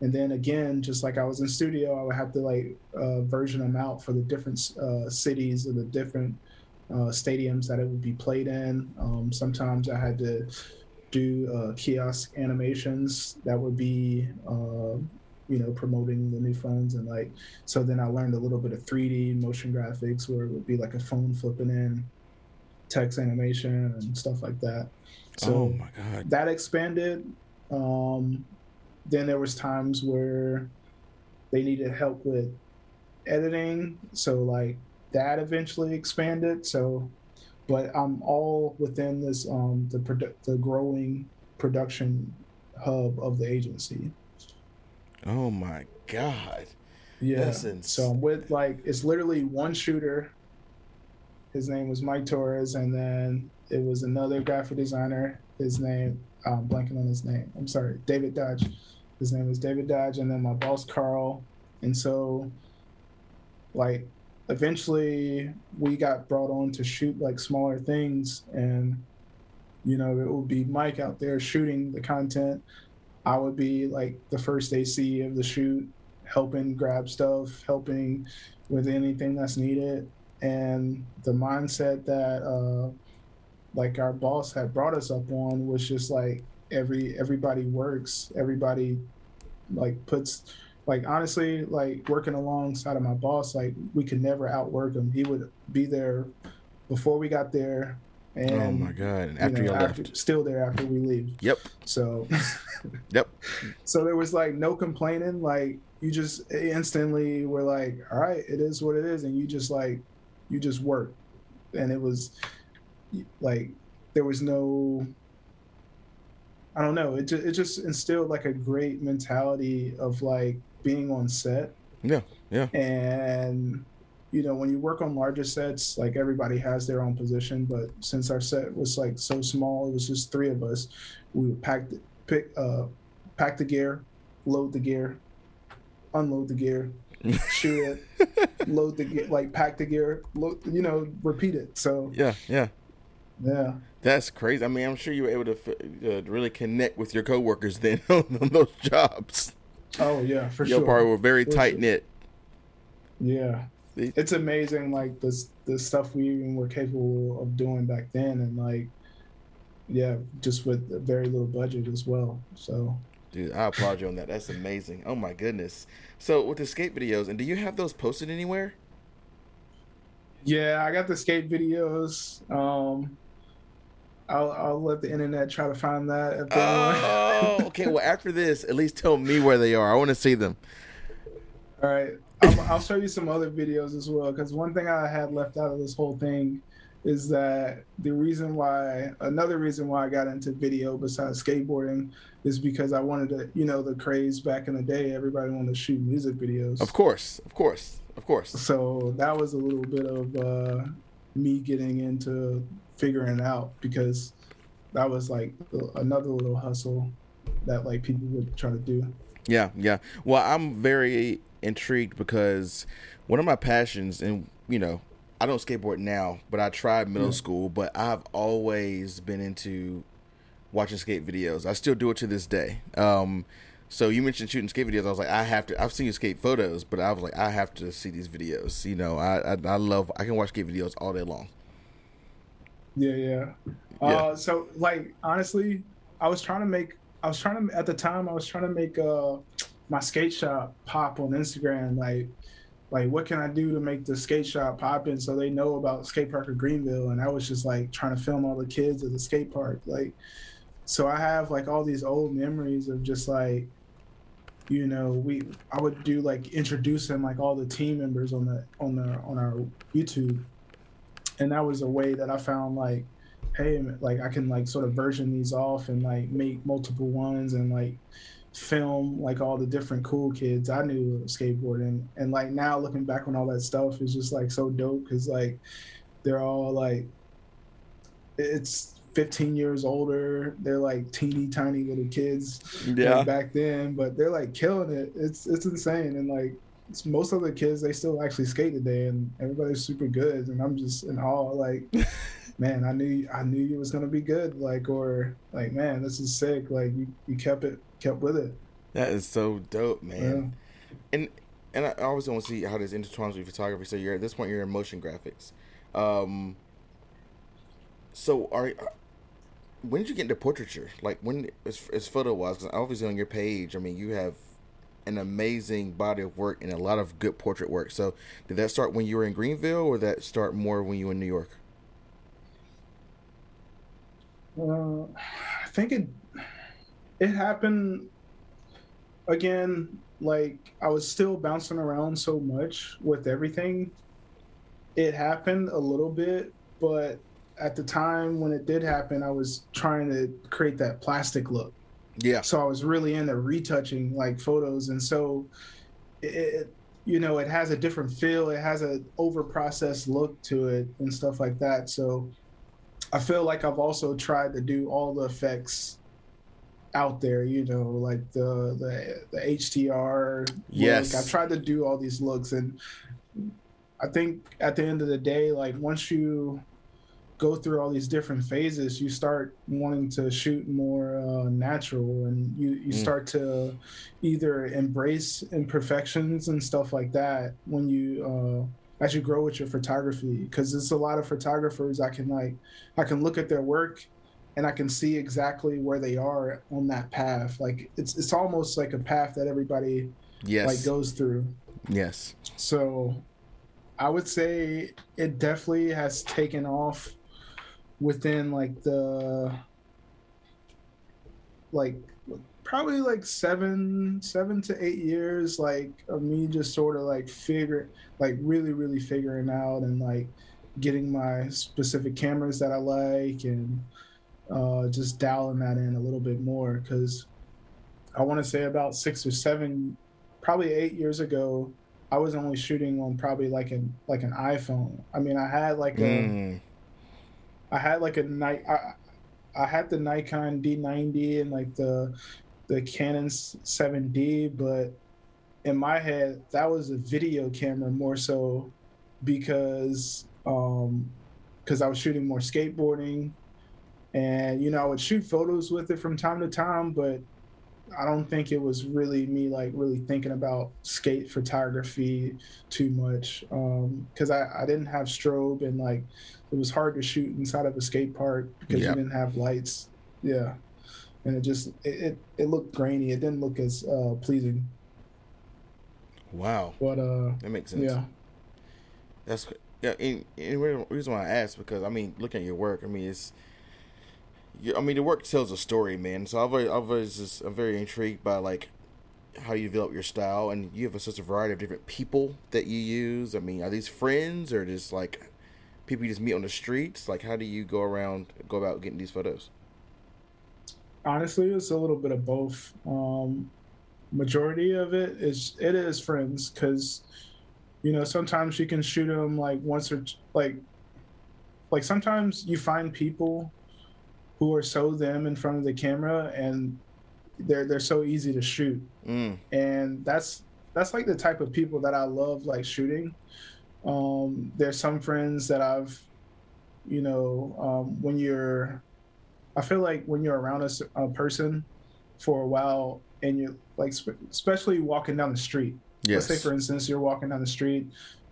B: and then again just like i was in studio i would have to like uh, version them out for the different uh, cities and the different uh, stadiums that it would be played in um, sometimes i had to do uh, kiosk animations that would be uh, you know promoting the new phones and like so then i learned a little bit of 3d motion graphics where it would be like a phone flipping in text animation and stuff like that so
A: oh my god.
B: that expanded um then there was times where they needed help with editing so like that eventually expanded so but i'm all within this um the produ- the growing production hub of the agency
A: Oh my god.
B: yeah. So I'm with like it's literally one shooter. His name was Mike Torres, and then it was another graphic designer. His name, I'm blanking on his name. I'm sorry, David Dodge. His name is David Dodge, and then my boss Carl. And so, like, eventually we got brought on to shoot like smaller things, and you know it would be Mike out there shooting the content. I would be like the first AC of the shoot, helping grab stuff, helping with anything that's needed. And the mindset that uh, like our boss had brought us up on was just like every everybody works, everybody like puts like honestly like working alongside of my boss like we could never outwork him. He would be there before we got there. And
A: oh my god. And
B: you
A: after
B: know,
A: you
B: after,
A: left.
B: still there after we leave.
A: Yep.
B: So
A: Yep.
B: so there was like no complaining like you just instantly were like all right it is what it is and you just like you just work and it was like there was no i don't know it just, it just instilled like a great mentality of like being on set
A: Yeah. Yeah.
B: and you know when you work on larger sets like everybody has their own position but since our set was like so small it was just three of us we would pack the pick uh pack the gear load the gear unload the gear shoot it load the gear like pack the gear load, you know repeat it so
A: Yeah. Yeah.
B: yeah
A: That's crazy. I mean, I'm sure you were able to uh, really connect with your coworkers then on, on those jobs.
B: oh yeah for sure.
A: Your
B: sure
A: part were very tight
B: sure.
A: knit.
B: yeah it's amazing like this the stuff we even were capable of doing back then and like yeah just with a very little budget as well so
A: Dude, I applaud you on that. That's amazing. Oh my goodness. So with the skate videos, and do you have those posted anywhere?
B: yeah i got the skate videos um i'll i'll let the internet try to find that if they want.
A: Oh, okay. Well, after this, at least tell me where they are. I want to see them.
B: All right, I'll, I'll show you some other videos as well. Because one thing I had left out of this whole thing is that the reason why, another reason why I got into video besides skateboarding, is because I wanted to, you know, the craze back in the day. Everybody wanted to shoot music videos.
A: Of course, of course, of course.
B: So that was a little bit of uh, me getting into figuring it out because that was like another little hustle that like people would try to do.
A: Yeah, yeah. Well, I'm very intrigued because one of my passions, and you know, I don't skateboard now, but I tried middle yeah. school. But I've always been into watching skate videos. I still do it to this day. Um, so you mentioned shooting skate videos. I was like, I have to. I've seen you skate photos, but I was like, I have to see these videos. You know, I I, I love. I can watch skate videos all day long.
B: Yeah, yeah. yeah. Uh, so like honestly, I was trying to make. I was trying to at the time. I was trying to make uh my skate shop pop on Instagram. Like, like what can I do to make the skate shop popping so they know about skate park of Greenville? And I was just like trying to film all the kids at the skate park. Like, so I have like all these old memories of just like you know we i would do like introducing like all the team members on the on the on our youtube and that was a way that i found like hey like i can like sort of version these off and like make multiple ones and like film like all the different cool kids i knew skateboarding and like now looking back on all that stuff is just like so dope because like they're all like it's 15 years older. They're like teeny tiny little kids yeah. Like back then, but they're like killing it. It's it's insane. And like most of the kids, they still actually skate today, and everybody's super good. And I'm just in awe. Like, man, I knew I knew you was gonna be good. Like, or like, man, this is sick. Like, you, you kept it kept with it.
A: That is so dope, man. Yeah. And and I always want to see how this intertwines with photography. So you're at this point, you're in motion graphics. Um, so are when did you get into portraiture? Like when as, as photo wise, because obviously on your page, I mean, you have an amazing body of work and a lot of good portrait work. So did that start when you were in Greenville, or that start more when you were in New York?
B: Uh, I think it it happened again. Like I was still bouncing around so much with everything. It happened a little bit, but at the time when it did happen, I was trying to create that plastic look.
A: Yeah.
B: So I was really into retouching like photos, and so it, you know, it has a different feel. It has a over processed look to it and stuff like that. So I feel like I've also tried to do all the effects out there. You know, like the the the HDR.
A: Yes.
B: Look. I tried to do all these looks, and I think at the end of the day, like once you go through all these different phases, you start wanting to shoot more uh, natural, and you you mm. start to either embrace imperfections and stuff like that when you uh, as you grow with your photography. Because there's a lot of photographers I can like I can look at their work and I can see exactly where they are on that path. Like it's it's almost like a path that everybody
A: yes.
B: like goes through.
A: Yes.
B: So I would say it definitely has taken off within like the like probably like seven seven to eight years like of me just sort of like figure like really really figuring out and like getting my specific cameras that i like and uh, just dialing that in a little bit more because i want to say about six or seven probably eight years ago i was only shooting on probably like an like an iphone i mean i had like a mm. I had like a night. I, I had the Nikon D90 and like the the Canon 7D, but in my head that was a video camera more so because um because I was shooting more skateboarding and you know I would shoot photos with it from time to time, but I don't think it was really me like really thinking about skate photography too much because um, I, I didn't have strobe and like it was hard to shoot inside of a skate park because yep. you didn't have lights. Yeah, and it just it it, it looked grainy. It didn't look as uh, pleasing.
A: Wow.
B: But uh,
A: that makes sense.
B: Yeah.
A: That's yeah. And, and reason why I asked because I mean, looking at your work, I mean, it's. I mean, the work tells a story, man. So I've always, I've always just, I'm very intrigued by like how you develop your style, and you have a such a variety of different people that you use. I mean, are these friends or just like people you just meet on the streets? Like, how do you go around, go about getting these photos?
B: Honestly, it's a little bit of both. Um, majority of it is it is friends because you know sometimes you can shoot them like once or like like sometimes you find people who are so them in front of the camera and they're they're so easy to shoot
A: mm.
B: and that's that's like the type of people that i love like shooting Um, there's some friends that I've, you know, um, when you're, I feel like when you're around a, a person for a while and you're like, especially walking down the street. Yes. Let's say, for instance, you're walking down the street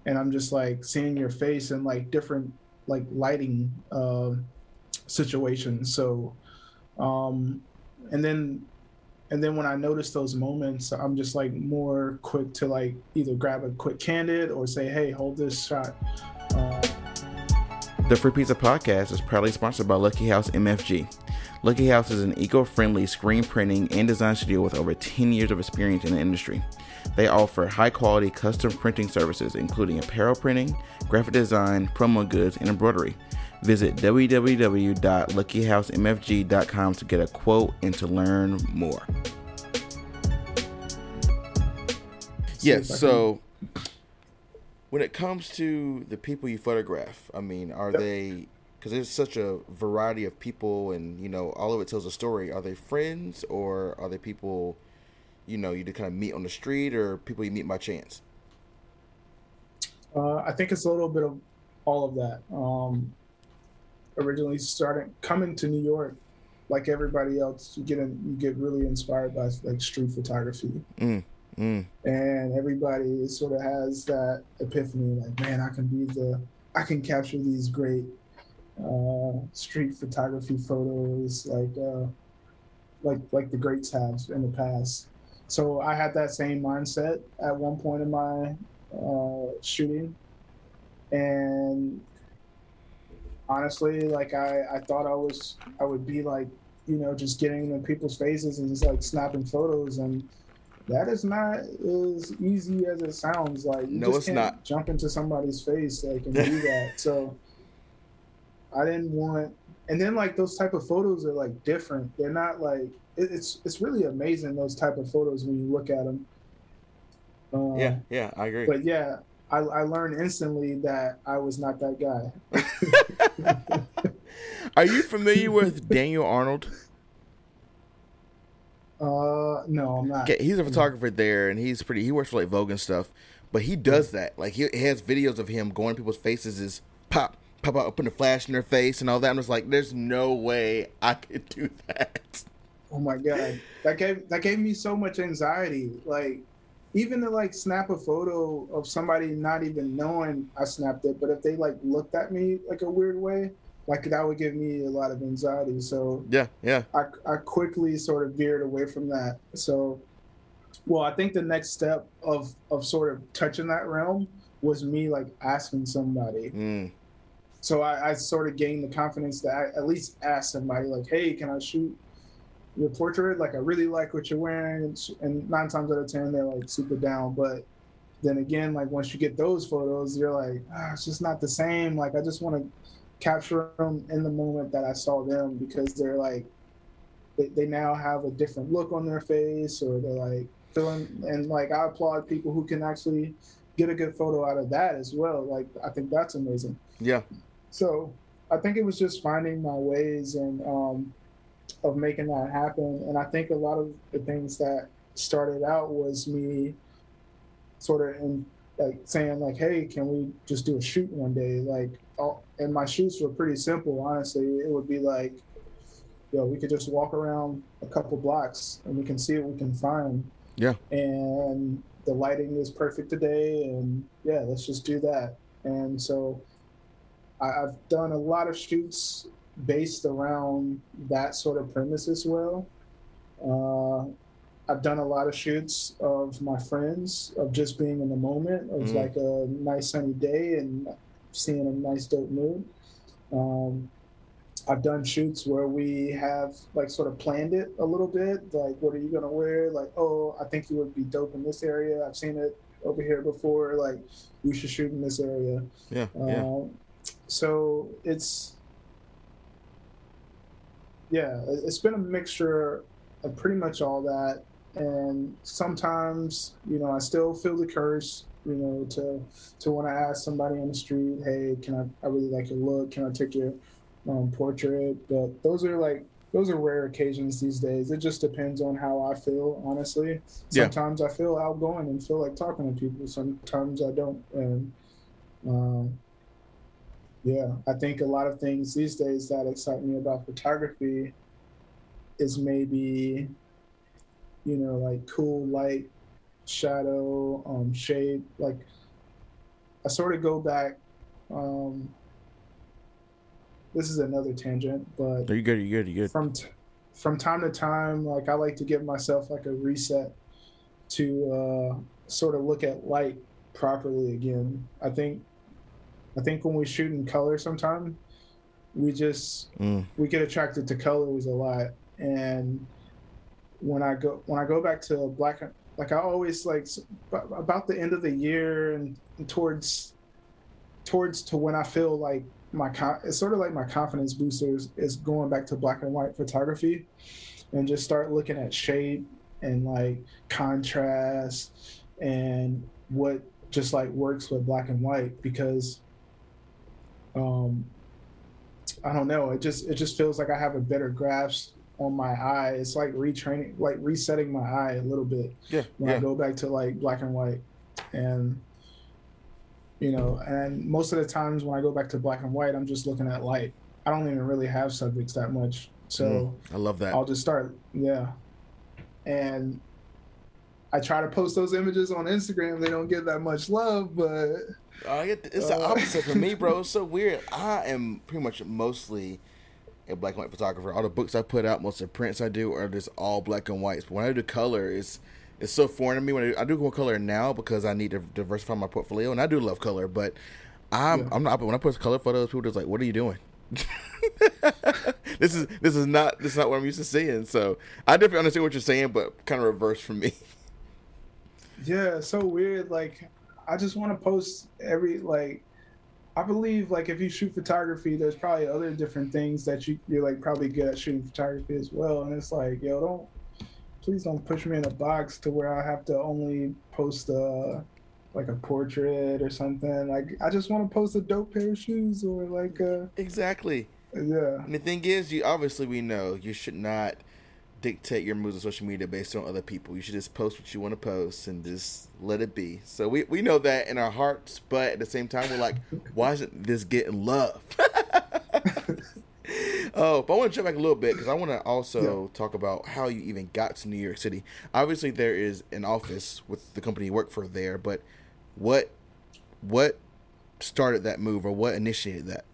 B: and I'm just like seeing your face in like different like lighting uh, situations. So, um, and then and then when I notice those moments, I'm just like more quick to like either grab a quick candid or say, "Hey, hold this shot." Uh,
A: the Free Pizza Podcast is proudly sponsored by Lucky House MFG. Lucky House is an eco-friendly screen printing and design studio with over 10 years of experience in the industry. They offer high-quality custom printing services, including apparel printing, graphic design, promo goods, and embroidery. Visit www.luckyhousemfg.com to get a quote and to learn more. Yes, so when it comes to the people you photograph, I mean, are yep. they because there's such a variety of people and you know all of it tells a story are they friends or are they people you know you to kind of meet on the street or people you meet by chance
B: uh, i think it's a little bit of all of that um, originally started coming to New York, like everybody else, you get in, you get really inspired by like street photography. Mm, mm. And everybody sort of has that epiphany, like, man, I can be the, I can capture these great uh, street photography photos, like, uh, like like the greats have in the past. So I had that same mindset at one point in my uh, shooting, and honestly, like I, I thought I was I would be like, you know, just getting in people's faces and just like snapping photos and that is not as easy as it sounds. Like you no, just can't not. jump into somebody's face like and do that. So I didn't want and then like those type of photos are like different. They're not like it's it's really amazing those type of photos when you look at them.
A: Yeah, um, yeah, I agree.
B: But yeah, I, I learned instantly that I was not that guy.
A: Are you familiar with Daniel Arnold?
B: Uh, no, I'm not.
A: He's a photographer there, and he's pretty. He works for like Vogue and stuff, but he does that. Like he, he has videos of him going to people's faces, is pop, pop out, putting a flash in their face, and all that. And it's like, there's no way I could do that.
B: Oh my god, that gave that gave me so much anxiety. Like even to like snap a photo of somebody not even knowing I snapped it, but if they like looked at me like a weird way, like that would give me a lot of anxiety. So
A: yeah, yeah,
B: I I quickly sort of veered away from that. So, well, I think the next step of of sort of touching that realm was me like asking somebody. Mm. So I, I sort of gained the confidence to at least ask somebody like, "Hey, can I shoot your portrait, like I really like what you're wearing, and nine times out of ten they're like super down. But then again, like once you get those photos, you're like, ah, it's just not the same. Like I just want to capture them in the moment that I saw them because they're like, they, they now have a different look on their face, or they're like feeling. And like I applaud people who can actually get a good photo out of that as well. Like I think that's amazing.
A: Yeah.
B: So I think it was just finding my ways and um, of making that happen. And I think a lot of the things that started out was me sort of in like saying like, hey, can we just do a shoot one day? Like, all, and my shoots were pretty simple, honestly. It would be like, yo, we could just walk around a couple blocks and we can see what we can find.
A: Yeah.
B: And the lighting is perfect today, and yeah, let's just do that. And so I, I've done a lot of shoots based around that sort of premise as well. Uh, I've done a lot of shoots of my friends of just being in the moment of mm. like a nice sunny day and seeing a nice dope mood. Um, I've done shoots where we have like sort of planned it a little bit. Like, what are you gonna wear? Like, oh, I think you would be dope in this area. I've seen it over here before. Like, we should shoot in this area.
A: Yeah. yeah. Um,
B: so it's yeah, it's been a mixture of pretty much all that. And sometimes, you know, I still feel the curse, you know, to to want to ask somebody on the street, hey, can I? I really like your look. Can I take your um, portrait? But those are like those are rare occasions these days. It just depends on how I feel, honestly. Sometimes yeah. I feel outgoing and feel like talking to people. Sometimes I don't. And Um, yeah, I think a lot of things these days that excite me about photography is maybe, you know, like cool light, shadow, um, shade. Like, I sort of go back. Um, this is another tangent, but
A: Are you good? You good? You good?
B: from t- from time to time, like I like to give myself like a reset to uh, sort of look at light properly again. I think I think when we shoot in color, sometimes we just
A: Mm.
B: we get attracted to colors a lot, and when I go when I go back to black, like I always like about the end of the year and, and towards towards to when I feel like my it's sort of like my confidence boosters is going back to black and white photography and just start looking at shade and like contrast and what just like works with black and white because um I don't know it just it just feels like I have a better grasp on my eye it's like retraining like resetting my eye a little bit
A: Yeah.
B: when I go back to like black and white. And you know, and most of the times when I go back to black and white, I'm just looking at light. I don't even really have subjects that much. So
A: Mm. I love that.
B: I'll just start, yeah. And I try to post those images on Instagram. They don't get that much love, but
A: I get it's the
B: Uh,
A: opposite for me, bro. It's so weird. I am pretty much mostly a black and white photographer. All the books I put out, most of the prints I do are just all black and whites. But when I do color, it's it's so foreign to me. When I do, I do go color now because I need to diversify my portfolio, and I do love color. But I'm
B: Yeah.
A: I'm not. But when I post color photos, people are just like, "What are you doing?" this is this is not this is not what I'm used to seeing. So I definitely understand what you're saying, but kind of reverse for me.
B: yeah, so weird. Like, I just want to post every like. I believe like if you shoot photography, there's probably other different things that you you're like probably good at shooting photography as well. And it's like, yo, don't please don't push me in a box to where I have to only post a like a portrait or something. Like I just want to post a dope pair of shoes or like a
A: exactly.
B: yeah.
A: And the thing is, you obviously we know you should not dictate your moves on social media based on other people. You should just post what you want to post and just let it be. So we, we know that in our hearts, but at the same time, we're like, why isn't this getting love? oh, but I want to jump back a little bit because I want to also talk about how you even got to New York City. Obviously, there is an office with the company you work for there, but what what started that move or what initiated that?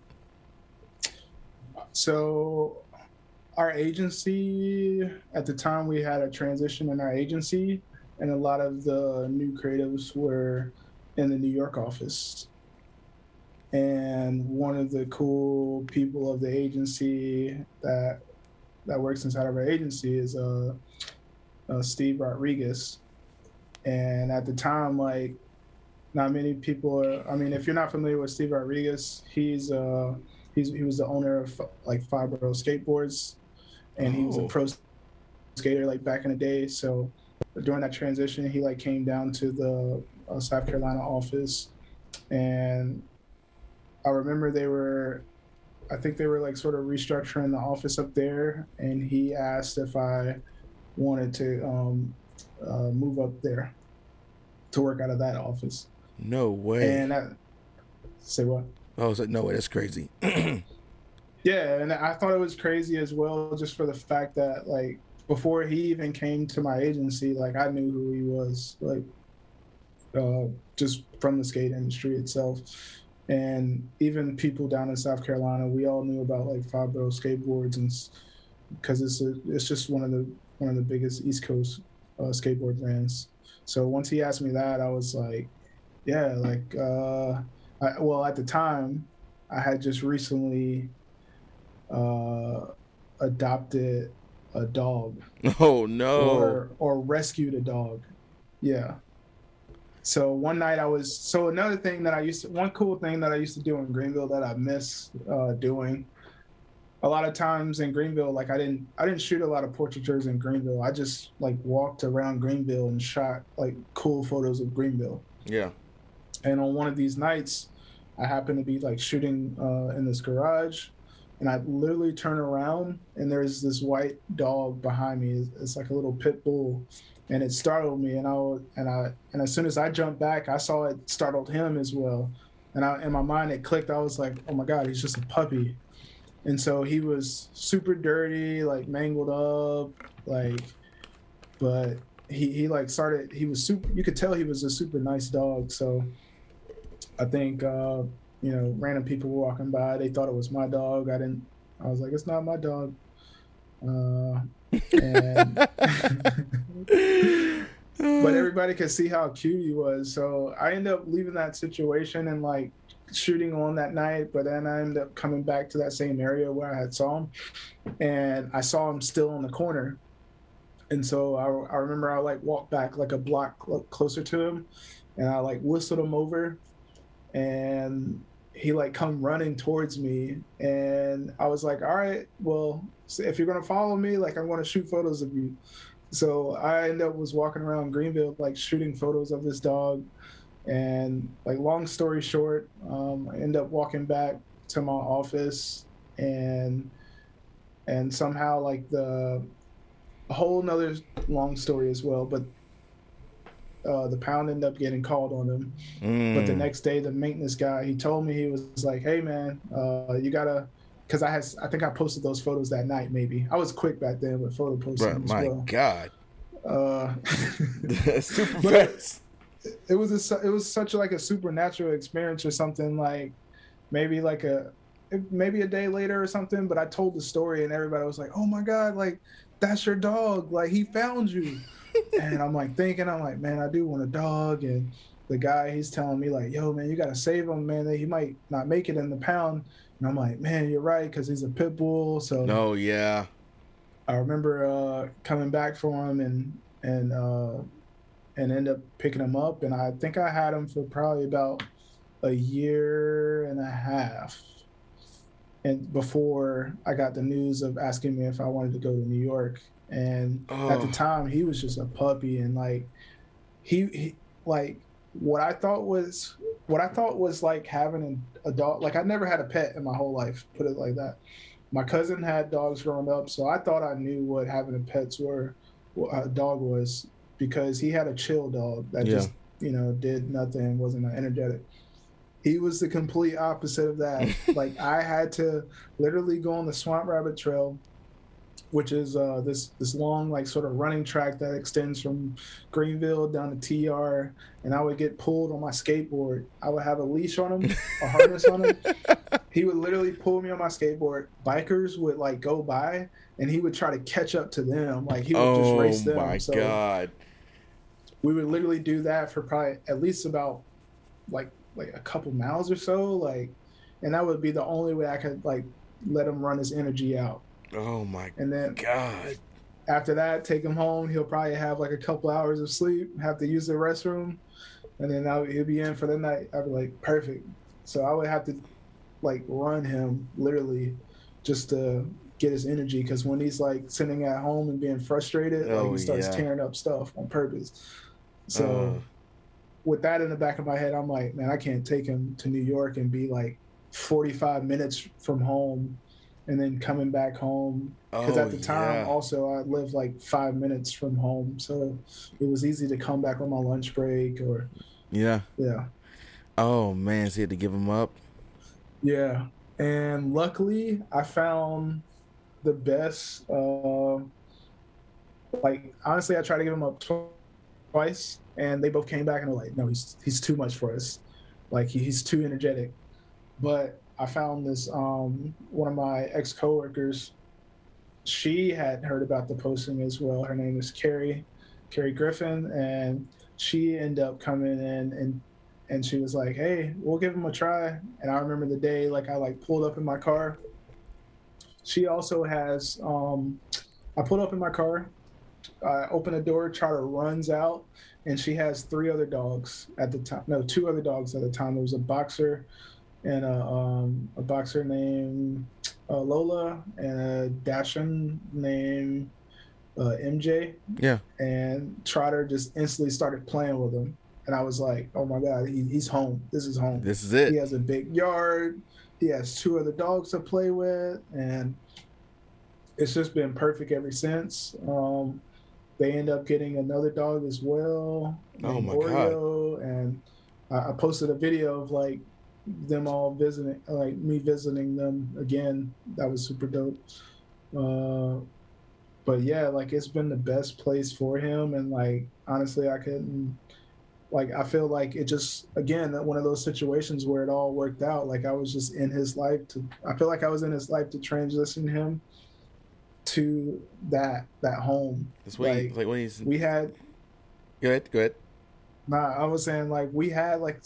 B: So our agency at the time we had a transition in our agency and a lot of the new creatives were in the New York office. And one of the cool people of the agency that that works inside of our agency is uh, uh Steve Rodriguez. And at the time like not many people are, I mean if you're not familiar with Steve Rodriguez, he's uh he's he was the owner of like 5Boro skateboards, and he was a
A: Oh.
B: pro skater like back in the day. So during that transition, he like came down to the uh, South Carolina office, and I remember they were, I think they were like sort of restructuring the office up there, and he asked if I wanted to um, uh, move up there to work out of that office,
A: No way.
B: and I, say what?
A: I was like, no way, that's crazy.
B: Yeah, and I thought it was crazy as well, just for the fact that like before he even came to my agency, like I knew who he was, like uh, just from the skate industry itself, and even people down in South Carolina, we all knew about like 5Boro skateboards, and because it's a, it's just one of the one of the biggest East Coast uh, skateboard brands. So once he asked me that, I was like, yeah, like uh, I, well at the time, I had just recently uh, adopted a dog
A: oh no.
B: or or rescued a dog. Yeah. So one night I was so another thing that I used to one cool thing that I used to do in Greenville that I miss uh, doing. A lot of times in Greenville, like I didn't I didn't shoot a lot of portraitures in Greenville. I just like walked around Greenville and shot like cool photos of Greenville.
A: yeah.
B: And on one of these nights, I happened to be like shooting uh, in this garage, and I literally turn around and there's this white dog behind me. It's, it's like a little pit bull, and it startled me. And I and I and as soon as I jumped back, I saw it startled him as well. and I, in my mind it clicked. I was like, oh my god, he's just a puppy, and so he was super dirty, like mangled up, like, but he he like started. He was super. You could tell he was a super nice dog. So I think uh, you know, random people were walking by. They thought it was my dog. I didn't. I was like, it's not my dog. Uh, and but everybody could see how cute he was. So I ended up leaving that situation and like shooting on that night. But then I ended up coming back to that same area where I had saw him, and I saw him still in the corner. And so I, I remember I like walked back like a block closer to him, and I like whistled him over, and he like come running towards me and i was like all right well if you're gonna follow me like i'm gonna shoot photos of you. So i ended up was walking around greenville like shooting photos of this dog and like long story short um, i end up walking back to my office and and somehow like the a whole nother long story as well but uh, the pound ended up getting called on him. Mm. But the mm. next day, the maintenance guy he told me he was like, "Hey man, uh, you gotta." Because I had, I think I posted those photos that night. Maybe I was quick back then with photo posting. Right,
A: my
B: well.
A: God,
B: uh,
A: super fast.
B: It, it was a, it was such like a supernatural experience or something like maybe like a maybe a day later or something. But I told the story and everybody was like, "Oh my God, like that's your dog! Like he found you." and I'm like thinking, I'm like, man, I do want a dog. And the guy, he's telling me like, yo, man, you gotta save him, man. He might not make it in the pound. And I'm like, man, you're right, because he's a pit bull. So
A: no, yeah.
B: I remember uh, coming back for him and and uh, and end up picking him up, and I think I had him for probably about a year and a half. And before I got the news of asking me if I wanted to go to New York, and oh. at the oh. time he was just a puppy and like he, he, like what i thought was what i thought was like having an adult. like i never had a pet in my whole life put it like that my cousin had dogs growing up so i thought i knew what having a pets were what a dog was because he had a chill dog that yeah. just you know did nothing wasn't energetic he was the complete opposite of that like i had to literally go on the swamp rabbit trail which is uh, this this long like sort of running track that extends from Greenville down to TR, and I would get pulled on my skateboard. I would have a leash on him, a harness on him. He would literally pull me on my skateboard. Bikers would like go by, and he would try to catch up to them. Like he would oh, just race them.
A: Oh my so god!
B: We would literally do that for probably at least about like like a couple miles or so. Like, and that would be the only way I could like let him run his energy out
A: Oh my
B: and then
A: God.
B: After that, take him home. He'll probably have like a couple hours of sleep, have to use the restroom, and then I'll, he'll be in for the night. I'd be like, perfect. So I would have to like run him literally just to get his energy because when he's like sitting at home and being frustrated, oh, like he starts yeah. tearing up stuff on purpose. So uh. With that in the back of my head, I'm like, man, I can't take him to New York and be like 45 minutes from home and then coming back home because oh, at the time yeah. also I lived like five minutes from home, so it was easy to come back on my lunch break or
A: yeah
B: yeah.
A: Oh man, so you had to give him up.
B: Yeah, and luckily I found the best. Uh, like honestly, I tried to give him up twice, and they both came back and were like, "No, he's he's too much for us. Like he, he's too energetic." But I found this um, one of my ex coworkers. She had heard about the posting as well. Her name is Carrie, Carrie Griffin, and she ended up coming in and and she was like, "Hey, we'll give him a try." And I remember the day, like I like pulled up in my car. She also has. Um, I pulled up in my car. I open the door. Charter runs out, and she has three other dogs at the time. No, two other dogs at the time. There was a boxer and a, um, a boxer named uh, Lola and a Dachshund named uh, MJ.
A: Yeah.
B: And Trotter just instantly started playing with him. And I was like, oh my God, he, he's home. This is home.
A: This is it.
B: He has a big yard. He has two other dogs to play with. And it's just been perfect ever since. Um, they end up getting another dog as well.
A: Oh my Oreo,
B: God. And I, I posted a video of like them all visiting, like me visiting them again. That was super dope. Uh, but yeah, like it's been the best place for him, and like honestly, I couldn't. Like I feel like it just again one of those situations where it all worked out. Like I was just in his life to. I feel like I was in his life to transition him to that that home.
A: That's what like, he, like when he's
B: we had.
A: Go ahead. Go ahead.
B: Nah, I was saying like we had like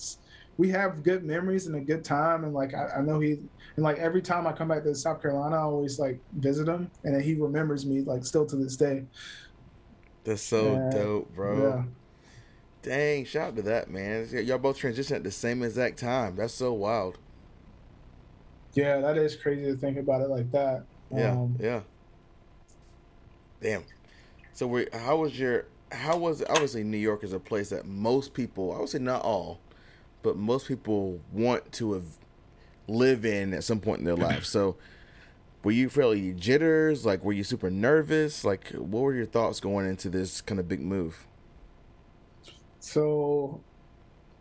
B: we have good memories and a good time, and like I, I know he and like every time I come back to South Carolina, I always like visit him, and then he remembers me like still to this day.
A: That's so and, dope, bro. Yeah. Dang, shout out to that man. Y'all both transitioned at the same exact time. That's so wild.
B: Yeah, that is crazy to think about it like that.
A: Yeah, um, yeah. Damn. So, we, how was your? How was obviously New York is a place that most people, I would say not all, but most people want to have live in at some point in their life. Mm-hmm. So, were you fairly jitters? Like, were you super nervous? Like, what were your thoughts going into this kind of big move?
B: So,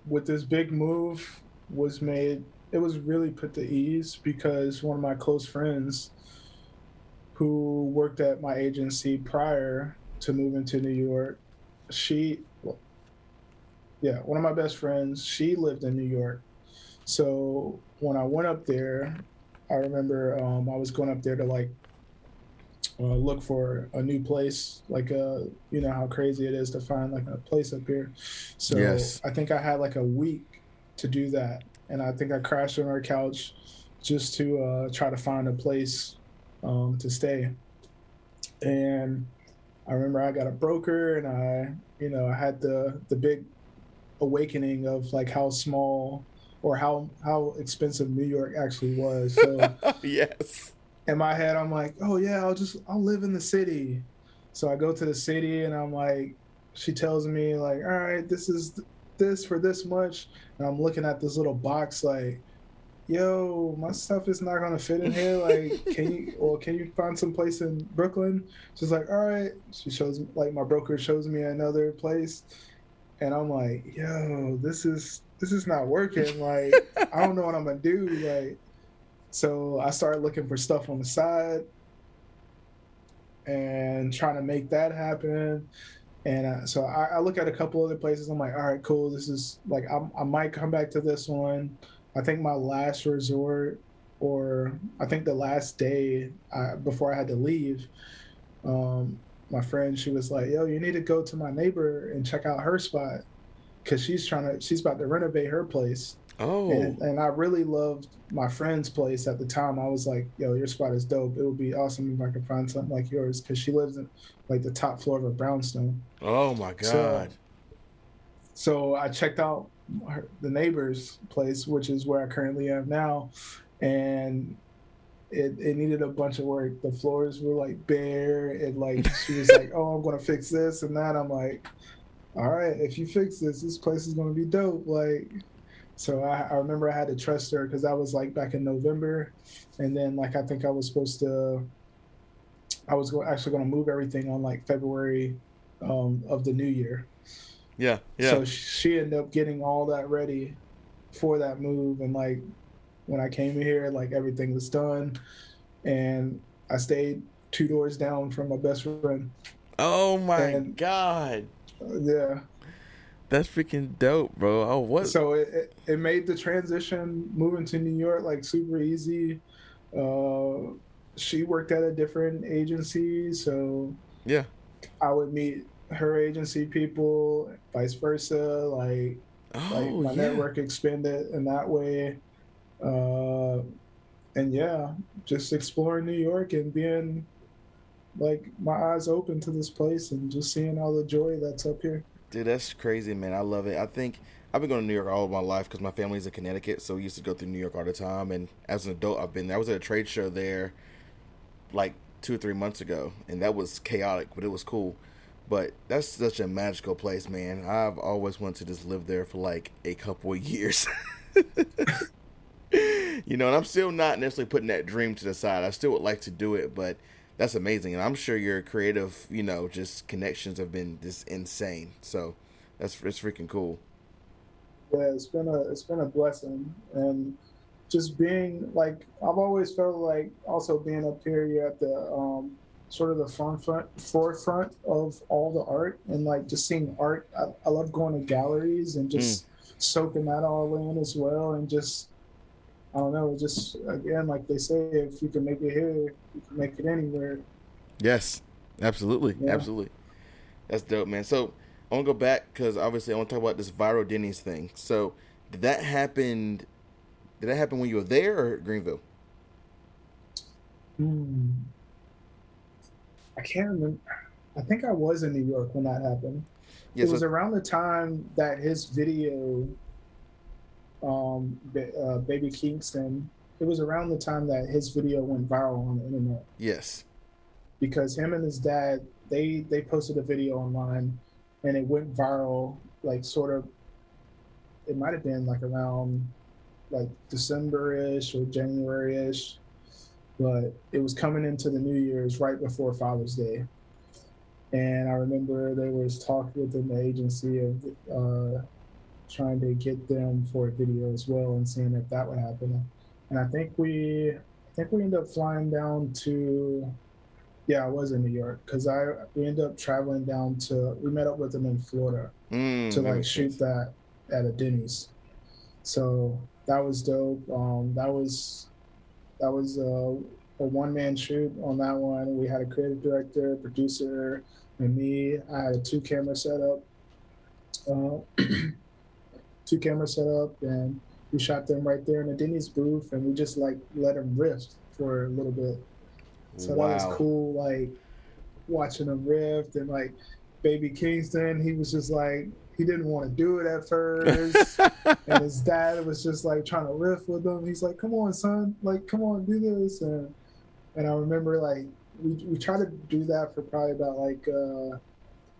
B: with this big move was made, it was really put to ease because one of my close friends who worked at my agency prior to moving to New York, she, well, yeah, one of my best friends, she lived in New York. So when I went up there, I remember um, I was going up there to like uh, look for a new place. Like, uh, you know how crazy it is to find like a place up here. So yes. I think I had like a week to do that, and I think I crashed on our couch just to uh, try to find a place um, to stay. And I remember I got a broker, and I, you know, I had the the big awakening of like how small or how how expensive New York actually was. So
A: yes.
B: In my head, I'm like, oh yeah, I'll just I'll live in the city. So I go to the city and I'm like, she tells me like, all right, this is this for this much, and I'm looking at this little box like, yo, my stuff is not gonna fit in here. Like, can you or can you find some place in Brooklyn? She's like, all right. She shows me like my broker shows me another place, and I'm like, yo, this is this is not working. Like, I don't know what I'm gonna do. Like, so I started looking for stuff on the side and trying to make that happen. And uh, so I, I, look at a couple other places. I'm like, all right, cool. This is like, I'm, i might come back to this one. I think my last resort, or I think the last day I, before I had to leave, um, my friend, she was like, yo, you need to go to my neighbor and check out her spot because she's trying to she's about to renovate her place.
A: Oh,
B: and, and, I really loved my friend's place at the time. I was like, "Yo, your spot is dope. It would be awesome if I could find something like yours." Because she lives in like the top floor of a brownstone.
A: Oh my god! So,
B: so I checked out her, the neighbor's place, which is where I currently am now, and it, it needed a bunch of work. The floors were like bare, and like she was like, "Oh, I'm gonna fix this and that." I'm like, all right, if you fix this, this place is going to be dope. Like, so I, I remember I had to trust her because that was like back in November. And then, like, I think I was supposed to, I was go- actually going to move everything on like February um, of the new year.
A: Yeah. Yeah.
B: So she ended up getting all that ready for that move. And like, when I came here, like, everything was done. And I stayed two doors down from my best friend.
A: Oh my and, God
B: yeah.
A: That's freaking dope, bro. Oh, what?
B: So it, it, it made the transition moving to New York like super easy. Uh, she worked at a different agency, so
A: yeah,
B: I would meet her agency people, vice versa. Like, oh, like my yeah. network expanded in that way. Uh, and yeah, just exploring New York and being like my eyes open to this place and just seeing all the joy that's up here.
A: Dude, that's crazy, man. I love it. I think I've been going to New York all of my life because my family's in Connecticut, so we used to go through New York all the time. And as an adult, I've been there. I was at a trade show there, like two or three months ago, and that was chaotic, but it was cool. But that's such a magical place, man. I've always wanted to just live there for like a couple of years. you know, and I'm still not necessarily putting that dream to the side. I still would like to do it, but that's amazing. And I'm sure your creative, you know, just connections have been just insane. So that's it's freaking cool.
B: yeah, it's been a it's been a blessing, and just being like I've always felt like also being up here, you're at the um, sort of the front front forefront of all the art, and like just seeing art. I, I love going to galleries and just mm. soaking that all in as well, and just I don't know, just again, like they say, if you can make it here, you can make it anywhere.
A: Yes, absolutely, yeah. absolutely. That's dope, man. So I want to go back because obviously I want to talk about this viral Denny's thing. So did that happen? Did that happen when you were there or Greenville?
B: Hmm. I can't remember. I think I was in New York when that happened. It so- was around the time that his video um, uh, Baby Kingston, it was around the time that his video went viral on the internet.
A: Yes.
B: Because him and his dad, they they posted a video online, and it went viral. Like sort of, it might have been like around like December-ish or January-ish, but it was coming into the New Year's right before Father's Day. And I remember there was talk within the agency of uh, trying to get them for a video as well and seeing if that would happen. And I think we, I think we ended up flying down to, yeah, I was in New York because I we ended up traveling down to. We met up with them in Florida mm, to like shoot sense. that at a Denny's. So that was dope. Um, that was that was a, a one man shoot on that one. We had a creative director, producer, and me. I had a two camera setup. Uh, two cameras set up, and we shot them right there in the Denny's booth, and we just like let them riff for a little bit. So wow. that was cool, like watching them riff, and like Baby Kingston, he was just like he didn't want to do it at first, and his dad was just like trying to riff with him. He's like, "Come on, son, like come on, do this," and and I remember like we we tried to do that for probably about like. uh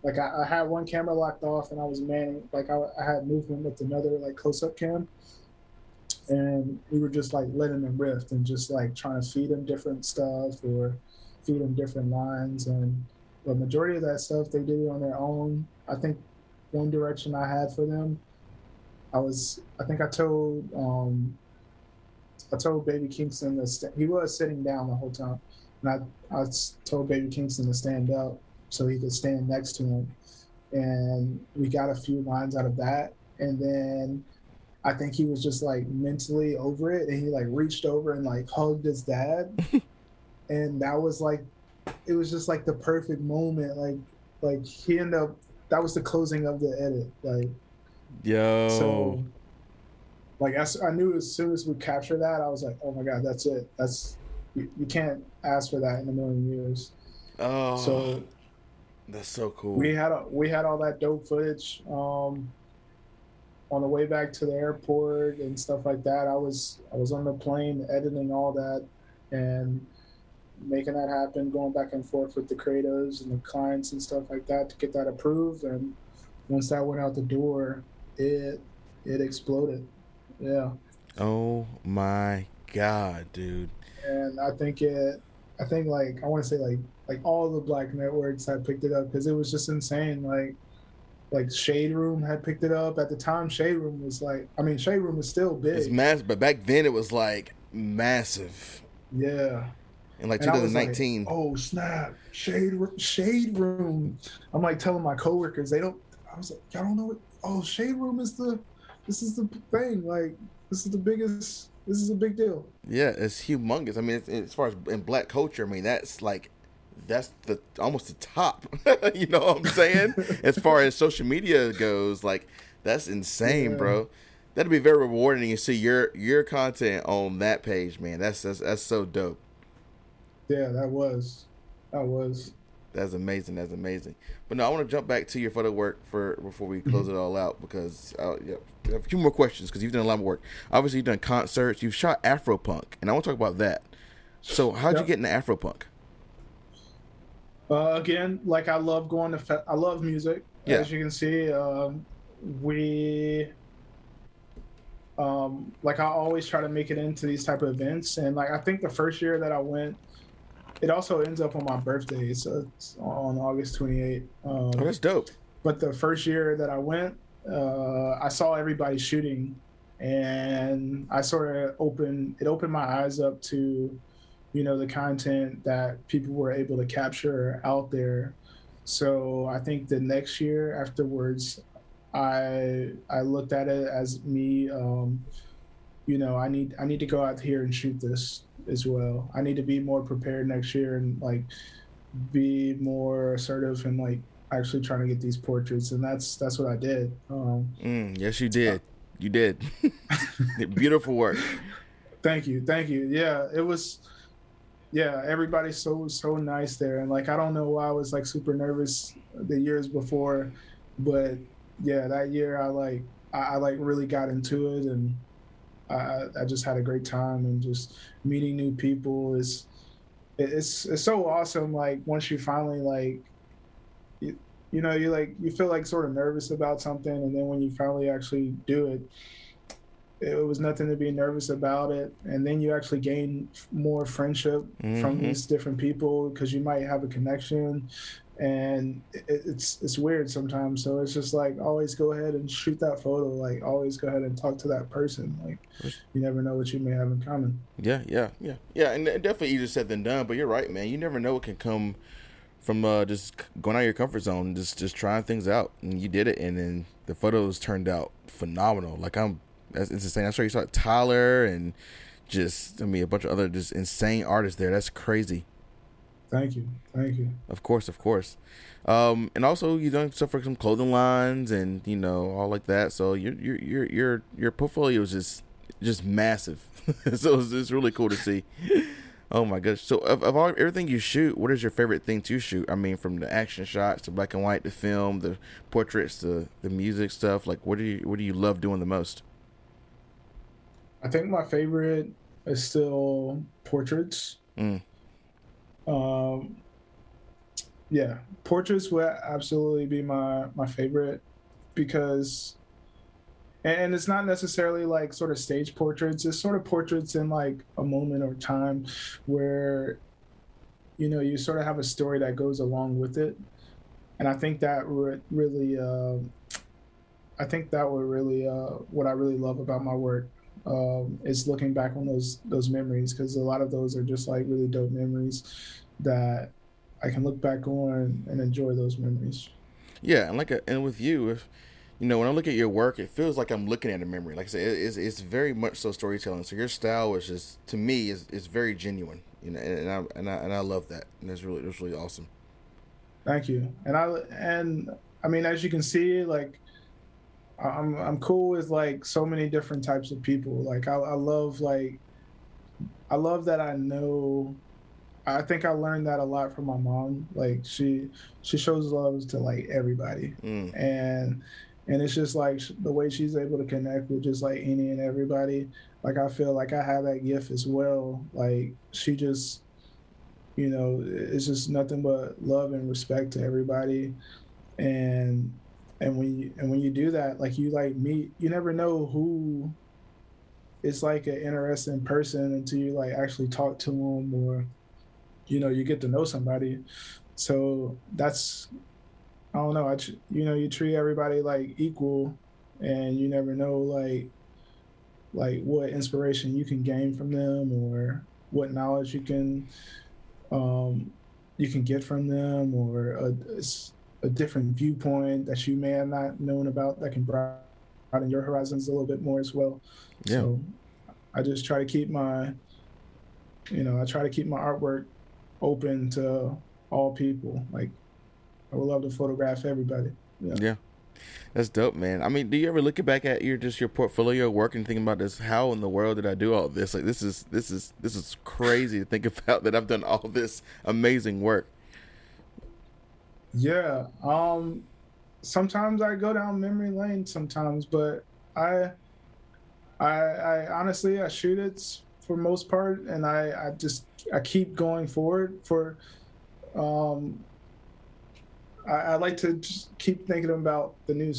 B: like I, I, had one camera locked off and I was manning like I, I had movement with another like close up cam and we were just like letting them riff and just like trying to feed them different stuff or feed them different lines and the majority of that stuff they did on their own. I think one direction I had for them, I was I think I told um I told Baby Kingston to st- he was sitting down the whole time, and I I told Baby Kingston to stand up so he could stand next to him. And we got a few lines out of that. And then I think he was just like mentally over it and he like reached over and like hugged his dad. and that was like it was just like the perfect moment. Like like he ended up that was the closing of the edit. Like
A: Yo.
B: So like I, I knew as soon as we captured that, I was like, oh my god, that's it. That's you, you can't ask for that in a million years.
A: Oh. So that's so cool.
B: We had a, we had all that dope footage um, on the way back to the airport and stuff like that. I was I was on the plane editing all that and making that happen, going back and forth with the creators and the clients and stuff like that to get that approved. And once that went out the door, it it exploded. Yeah.
A: Oh my god, dude.
B: And I think it I think like I want to say like like all the black networks had picked it up because it was just insane. Like like Shade Room had picked it up at the time. Shade Room was like, I mean, Shade Room was still big.
A: It's massive, but back then it was like massive.
B: Yeah.
A: In like 2019.
B: Like, oh snap! Shade Shade Room. I'm like telling my coworkers they don't. I was like, y'all don't know what? Oh, Shade Room is the. This is the thing. Like this is the biggest. This is a big deal.
A: Yeah, it's humongous. I mean, it's, as far as in black culture, I mean that's like that's the almost the top. you know what I'm saying? as far as social media goes, like that's insane, yeah. bro. That'd be very rewarding to see your your content on that page, man. That's that's that's so dope.
B: Yeah, that was. That was.
A: That's amazing. That's amazing. But no, I want to jump back to your photo work for before we close mm-hmm. it all out because uh, yeah, a few more questions because you've done a lot of work. Obviously, you've done concerts. You've shot Afropunk, and I want to talk about that. So, how'd yep. you get into Afropunk?
B: Uh, again, like I love going to. Fe- I love music. Yeah. As you can see, um, we. Um, like I always try to make it into these type of events, and like I think the first year that I went, it also ends up on my birthday, so it's on August 28th. Um,
A: oh, that's dope.
B: But the first year that I went, uh, I saw everybody shooting, and I sort of opened it opened my eyes up to, you know, the content that people were able to capture out there. So I think the next year afterwards, I I looked at it as me, um, you know, I need I need to go out here and shoot this as well. I need to be more prepared next year and like be more assertive and like actually trying to get these portraits, and that's that's what I did. Um,
A: mm, yes, you did. You did. Beautiful work.
B: Thank you, thank you. Yeah, it was. Yeah, everybody's so so nice there, and like I don't know why I was like super nervous the years before, but yeah, that year I like I, I like really got into it, and I I just had a great time, and just meeting new people is it's it's so awesome. Like once you finally like you know you like you feel like sort of nervous about something and then when you finally actually do it it was nothing to be nervous about it and then you actually gain more friendship mm-hmm. from these different people because you might have a connection and it, it's it's weird sometimes so it's just like always go ahead and shoot that photo like always go ahead and talk to that person like you never know what you may have in common
A: yeah yeah yeah yeah and definitely easier said than done but you're right man you never know what can come from uh, just going out of your comfort zone, just just trying things out, and you did it, and then the photos turned out phenomenal. Like I'm, that's it's insane. I'm sure you saw Tyler and just I mean a bunch of other just insane artists there. That's crazy.
B: Thank you, thank you.
A: Of course, of course. Um, and also you done stuff for some clothing lines and you know all like that. So your your your your your portfolio is just just massive. so it's, it's really cool to see. Oh my gosh! So of, of all everything you shoot, what is your favorite thing to shoot? I mean, from the action shots to black and white, to film, the portraits, the the music stuff. Like, what do you what do you love doing the most?
B: I think my favorite is still portraits. Mm. Um, yeah, portraits would absolutely be my my favorite because and it's not necessarily like sort of stage portraits. It's sort of portraits in like a moment or time where you know you sort of have a story that goes along with it. And i think that re- really uh, i think that would really uh, what i really love about my work um, is looking back on those those memories because a lot of those are just like really dope memories that i can look back on and enjoy those memories
A: yeah and like a, and with you if you know, when I look at your work, it feels like I'm looking at a memory. Like I said, it's, it's very much so storytelling. So your style is just, to me, is, is very genuine. You know, and, and I and I and I love that. And it's really it's really awesome.
B: Thank you. And I and I mean, as you can see, like I'm I'm cool with like so many different types of people. Like I, I love like I love that I know I think I learned that a lot from my mom. Like she she shows love to like everybody, mm. and and it's just like the way she's able to connect with just like any and everybody like i feel like i have that gift as well like she just you know it's just nothing but love and respect to everybody and and when you and when you do that like you like meet you never know who it's like an interesting person until you like actually talk to them or you know you get to know somebody so that's I don't know. I you know you treat everybody like equal, and you never know like like what inspiration you can gain from them or what knowledge you can um, you can get from them or a, a different viewpoint that you may have not known about that can broaden your horizons a little bit more as well. Yeah. So I just try to keep my you know I try to keep my artwork open to all people like I would love to photograph everybody. Yeah.
A: yeah. That's dope, man. I mean, do you ever look back at your just your portfolio work and think about this? How in the world did I do all this? Like, this is this is this is crazy to think about that I've done all this amazing work.
B: Yeah. Um. Sometimes I go down memory lane. Sometimes, but I, I, I honestly I shoot it for most part, and I I just I keep going forward for, um, I, I like to just keep thinking about the new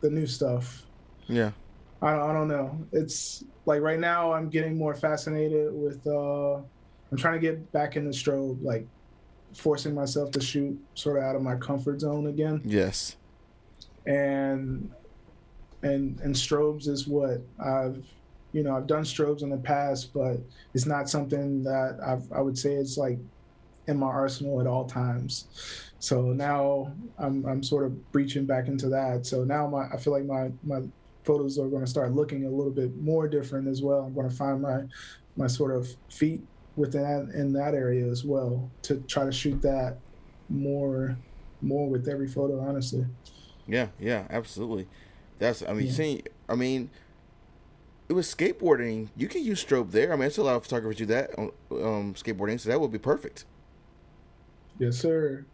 B: the new stuff.
A: Yeah.
B: I, I don't know. It's like right now I'm getting more fascinated with. uh I'm trying to get back in the strobe, like forcing myself to shoot sort of out of my comfort zone again.
A: Yes.
B: And and and strobes is what I've you know I've done strobes in the past, but it's not something that I've, I would say is like in my arsenal at all times. So now I'm I'm sort of breaching back into that. So now my I feel like my my photos are going to start looking a little bit more different as well. I'm going to find my my sort of feet within that, in that area as well to try to shoot that more more with every photo honestly.
A: Yeah yeah absolutely. That's i mean yeah. see i mean it was skateboarding. You can use strobe there. I mean it's a lot of photographers do that um, um skateboarding so that would be perfect.
B: Yes sir.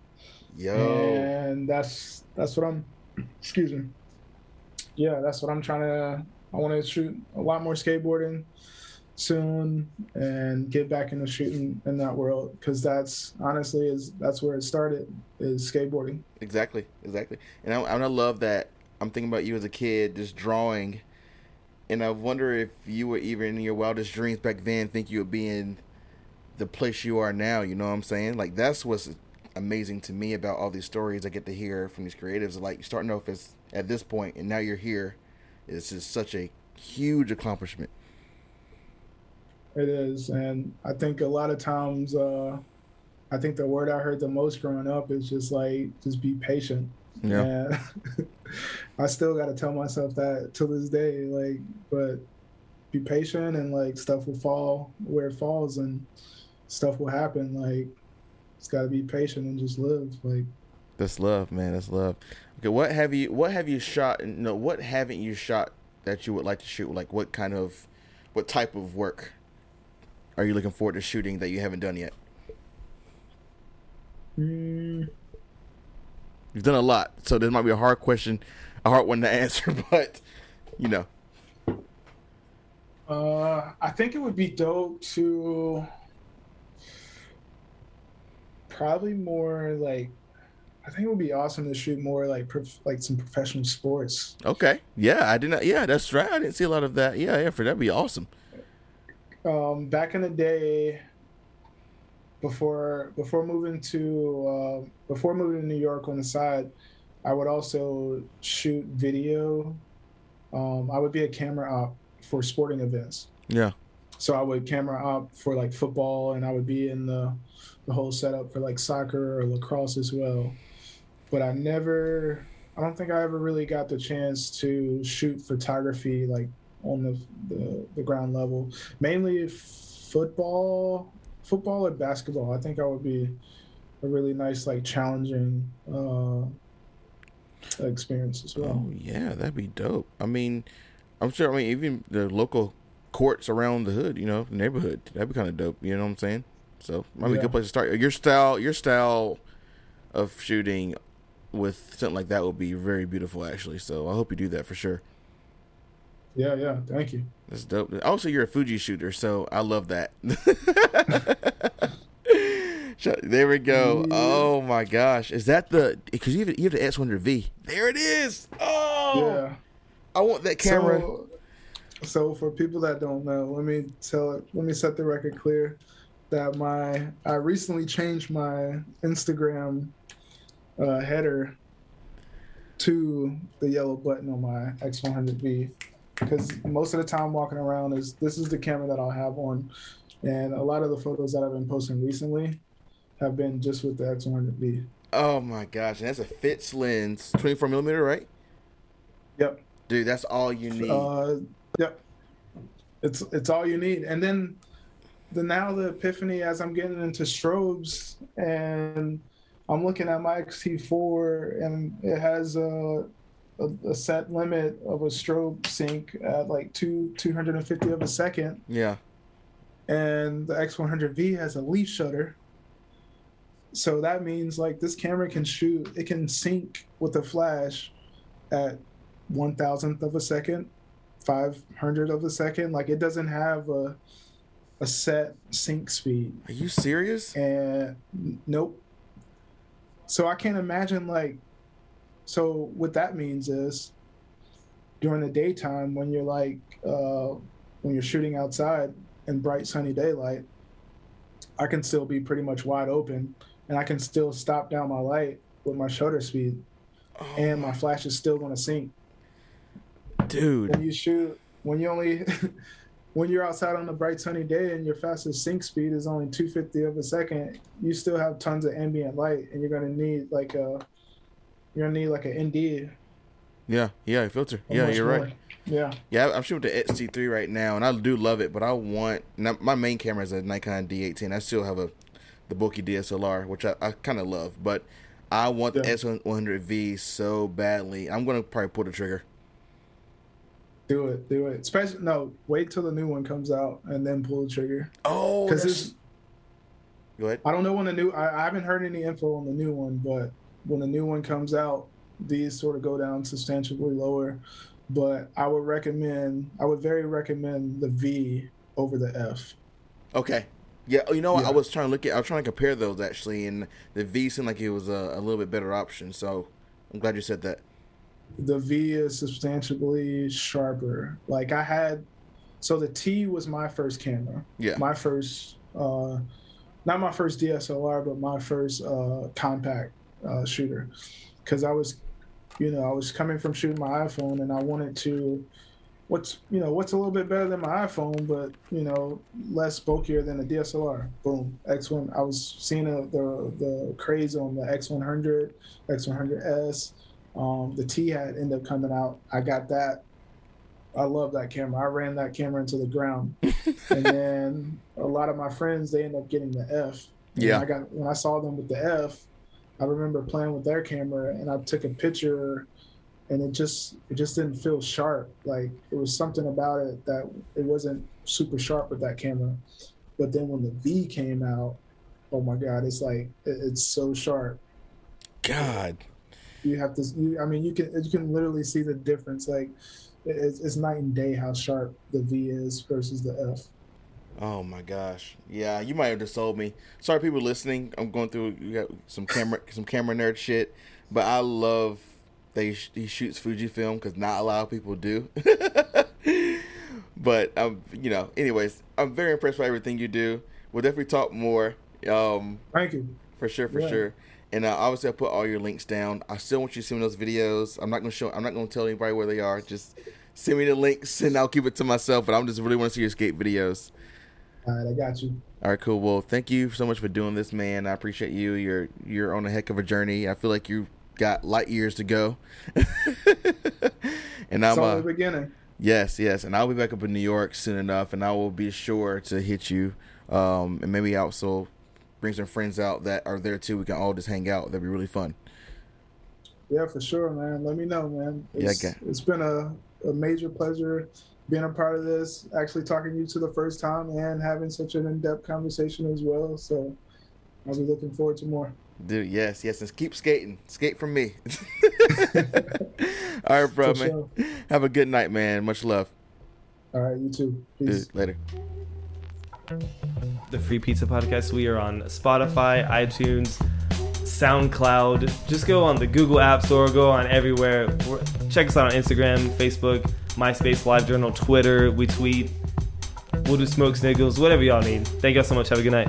B: Yo. And that's that's what i'm excuse me. Yeah that's what i'm trying to i want to shoot a lot more skateboarding soon and get back into shooting in that world because that's honestly is that's where it started is skateboarding.
A: Exactly exactly. And I, I love that i'm thinking about you as a kid just drawing. And i wonder if you were even in your wildest dreams back then think you would be in the place you are now you know what i'm saying? Like that's what's amazing to me about all these stories i get to hear from these creatives. Like starting off as at this point and now you're here it's just such a huge accomplishment
B: it is, and I think a lot of times, uh, I think the word I heard the most growing up is just like, just be patient. Yeah. I still got to tell myself that to this day, like, but be patient and like stuff will fall where it falls and stuff will happen. Like, it's got to be patient and just live. Like,
A: that's love, man. That's love. Okay, what have you what have you shot? No, what haven't you shot that you would like to shoot? Like, what kind of, what type of work? Are you looking forward to shooting that you haven't done yet? Mm. You've done a lot, so this might be a hard question, a hard one to answer, but you know.
B: Uh, I think it would be dope to probably more like I think it would be awesome to shoot more like prof- like some professional sports.
A: Okay. Yeah, I didn't. Yeah, that's right. I didn't see a lot of that. Yeah, yeah, for that'd be awesome
B: um, back in the day, before before moving to uh, before moving to New York on the side, I would also shoot video. Um, I would be a camera op for sporting events.
A: Yeah.
B: So I would camera op for like football, and I would be in the the whole setup for like soccer or lacrosse as well. But I never, I don't think I ever really got the chance to shoot photography like on the, the, the ground level. Mainly football, football or basketball. I think that would be a really nice, like challenging uh, experience as well.
A: Oh yeah, that'd be dope. I mean, I'm sure. I mean, even the local courts around the hood, you know, neighborhood, that'd be kind of dope. You know what I'm saying? So might be yeah. a good place to start. Your style, your style of shooting with something like that would be very beautiful, actually. So I hope you do that for sure.
B: Yeah, yeah. Thank you.
A: That's dope. Also, you're a Fuji shooter, so I love that. there we go. Oh my gosh, is that the? Because you have you have the X100V. There it is. Oh, yeah. I want that camera.
B: So, so for people that don't know, let me tell it. Let me set the record clear that my I recently changed my Instagram uh, header to the yellow button on my X100V because most of the time walking around is this is the camera that I'll have on, and a lot of the photos that I've been posting recently have been just with the X100V.
A: Oh my gosh, and that's a fixed lens, 24 millimeter, right?
B: Yep.
A: Dude, that's all you need.
B: Uh, yep. It's it's all you need, and then the now the epiphany as I'm getting into strobes and I'm looking at my X-T4 and it has a a, a, set limit of a strobe sync at like two 250 of a second.
A: Yeah.
B: And the X100V has a leaf shutter. So that means like this camera can shoot, it can sync with a flash at one thousandth of a second, five hundred of a second. Like it doesn't have a a set sync speed.
A: Are you serious?
B: And nope. So I can't imagine like so what that means is during the daytime when you're like uh, when you're shooting outside in bright sunny daylight, I can still be pretty much wide open and I can still stop down my light with my shutter speed oh. and my flash is still going to sync.
A: dude.
B: When you shoot, when you only, when you're outside on a bright sunny day and your fastest sync speed is only 250 of a second, you still have tons of ambient light, and you're gonna need like a, you're gonna need like an ND.
A: Yeah, yeah, filter. Yeah, you're
B: more.
A: right.
B: Yeah.
A: Yeah, I'm shooting with the XT3 right now, and I do love it. But I want now, my main camera is a Nikon D18. I still have a the bulky DSLR, which I, I kind of love, but I want the
B: Yeah.
A: X100V so badly. I'm gonna probably pull the trigger.
B: Do it, do it. Especially no, wait till the new one comes out and then pull the trigger.
A: Oh,
B: Because it's
A: go ahead.
B: I don't know when the new. I, I haven't heard any info on the new one, but when a new one comes out, these sort of go down substantially lower. But I would recommend. I would very recommend the V over the F.
A: Okay. Yeah, oh, you know what? I was trying to look at. I was trying to compare those actually, and the V seemed like it was a, a little bit better option. So I'm glad you said that.
B: The V is substantially sharper. Like I had. So the T was my first camera.
A: Yeah.
B: My first. uh Not my first DSLR, but my first uh compact uh, shooter, because I was you know, I was coming from shooting my iPhone and I wanted to what's you know, what's a little bit better than my iPhone, but you know, less bulkier than a DSLR. Boom. X1 I was seeing the the, the craze on the X100, X100S. Um, the T had ended up coming out. I got that. I love that camera. I ran that camera into the ground. and then a lot of my friends they end up getting the F. And
A: Yeah.
B: I got when I saw them with the F, I remember playing with their camera and I took a picture and it just it just didn't feel sharp. Like it was something about it that it wasn't super sharp with that camera. But then when the V came out, oh my god, it's like it, it's so sharp.
A: God.
B: You have to you, I mean you can you can literally see the difference like it's, it's night and day how sharp the V is versus the F.
A: Oh my gosh. Yeah, you might have just sold me. Sorry, people listening. I'm going through. You got some camera, some camera nerd shit. But I love that he, sh- he shoots Fujifilm because not a lot of people do. but um, you know, anyways, I'm very impressed by everything you do. We'll definitely talk more. Um,
B: Thank you.
A: for sure, for
B: Yeah.
A: sure. And uh, obviously, I'll put all your links down. I still want you to send me those videos. I'm not gonna show. I'm not gonna tell anybody where they are. Just send me the links, and I'll keep it to myself. But I'm just really want to see your skate videos.
B: All right, I got you.
A: All right, cool. Well, thank you so much for doing this, man. I appreciate you. You're you're on a heck of a journey. I feel like you've got light years to go. and I'm
B: It's only
A: uh,
B: the beginning.
A: yes, yes, and I'll be back up in New York soon enough, and I will be sure to hit you, um, and maybe also bring some friends out that are there too. We can all just hang out. That'd be really fun.
B: Yeah, for sure, man. Let me know, man.
A: Yeah, okay.
B: it's been a, a major pleasure being a part of this, actually talking to you to the first time and having such an in-depth conversation as well. So I'll be looking forward to more.
A: Dude, yes, yes, and keep skating. Skate from me. all right, bro,
B: For
A: man.
B: sure.
A: Have a good night, man. Much love.
B: All right, you too. Peace.
A: Dude, later.
C: the Free Pizza Podcast. We are on Spotify, iTunes, SoundCloud. Just go on the Google App Store, go on everywhere. Check us out on Instagram, Facebook, MySpace, LiveJournal, Twitter. We tweet. We'll do smoke sniggles, whatever y'all need. Thank y'all so much. Have a good night.